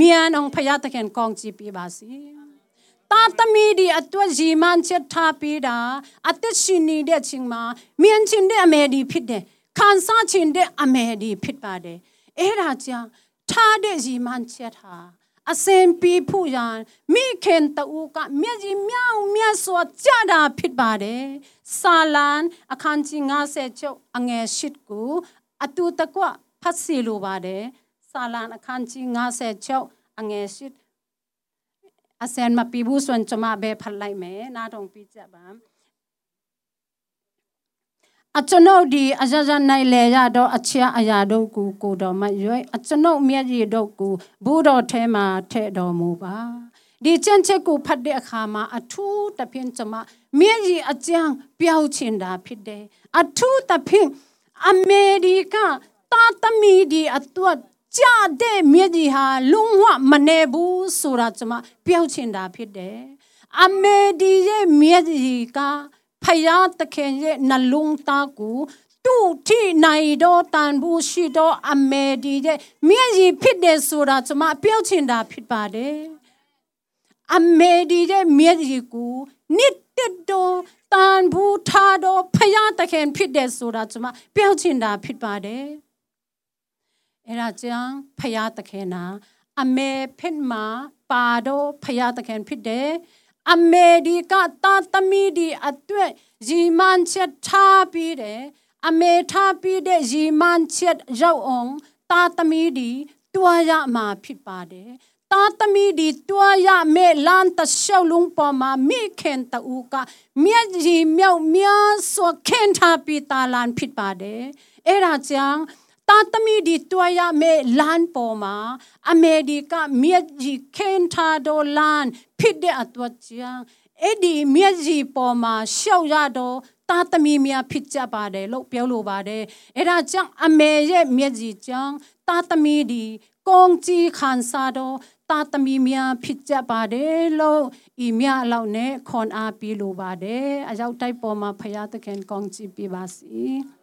မြန်အောင်ဖယားတခင်ကောင်းကြည့်ပြပါစီတာသမီဒီအတွက်ဂျီမန်ချက်ထားပေးတာအသက်ရှင်နေတဲ့အချိန်မှာမြန်ချင်းတဲ့အမေဒီဖြစ်တယ်ခံစားချင်းတဲ့အမေဒီဖြစ်ပါတယ်အဲ့ဒါကြောင့်ထားတဲ့ဂျီမန်ချက်ဟာအစင်ပီဖို့ရန်မိခင်တူကမျက်ကြီးမြောင်မြတ်စွာကြတာဖြစ်ပါတယ်ဆာလန်အခန်းကြီး90ချုပ်အငယ်၈ကိုအတူတကွဖတ်စီလိုပါတယ် စာလန်အခန်းကြီး56အငယ်ရှိအစန်မပီဘူးစွန်ချမဘဲဖတ်လိုက်မယ်နားထောင်ပြကြပါအကျွန်ုပ်ဒီအကြကြနိုင်လေရတော့အချာအရာတို့ကိုကိုတော်မရွေအကျွန်ုပ်မျက်ရည်တို့ကိုဘူးတော်ထဲမှာထဲ့တော်မူပါဒီကျင့်ချက်ကိုဖတ်တဲ့အခါမှာအထူးတဖြင့်ကျွန်မမျက်ရည်အကျန်းပျောက်ချင်တာဖြစ်တယ်အထူးတဖြင့်အမေရိကတာသမီဒီအတွက် ကြတဲ့မြစ်ကြီးဟာလုံးဝမနေဘူးဆိုတာကျွန်မပြောချင်တာဖြစ်တယ်အမေဒီရဲ့မြစ်ကြီးကဖယားတခင်ရဲ့နှလုံးသားကိုတူထိနိုင်တော့တန်ဘူးရှိတော့အမေဒီရဲ့မြစ်ကြီးဖြစ်တယ်ဆိုတာကျွန်မပြောချင်တာဖြစ်ပါတယ်အမေဒီရဲ့မြစ်ကြီးကိုနှစ်တက်တော့တန်ဘူးထားတော့ဖယားတခင်ဖြစ်တယ်ဆိုတာကျွန်မပြောချင်တာဖြစ်ပါတယ် အဲ့ဒါကြောင့်ဖယားသခင်နာအမေဖစ်မှာပါတော့ဖယားသခင်ဖြစ်တယ်အမေဒီကတာသမီဒီအတွက်ရီမန်ချက်ထားပြီးတယ်အမေထားပြီးတဲ့ရီမန်ချက်ရောက်အောင်တာသမီဒီတွားရမှာဖြစ်ပါတယ်တာသမီဒီတွားရမဲ့လန်တရှောက်လုံးပေါ်မှာမိခင်တူကမြက်ကြီးမြောက်များစွာခင်ထားပြီးတာလန်ဖြစ်ပါတယ်အဲ့ဒါကြောင့် တာသမီဒီတွားရမယ်လန်ပေါ်မှာအမေရိကမြက်ကြီးခင်ထားတော့လန်ဖြစ်တဲ့အတော့ချာအဲ့ဒီမြက်ကြီးပေါ်မှာရှောက်ရတော့တာသမီများဖြစ်ကြပါတယ်လို့ပြောလိုပါတယ်အဲ့ဒါကြောင့်အမေရဲ့မြက်ကြီးကြောင့်တာသမီဒီကောင်းကြီးခံစားတော့တာသမီများဖြစ်ကြပါတယ်လို့ဤမြအလောက်နဲ့ခွန်အားပေးလိုပါတယ်အရောက်တိုက်ပေါ်မှာဖရာသခင်ကောင်းကြီးပြပါစီ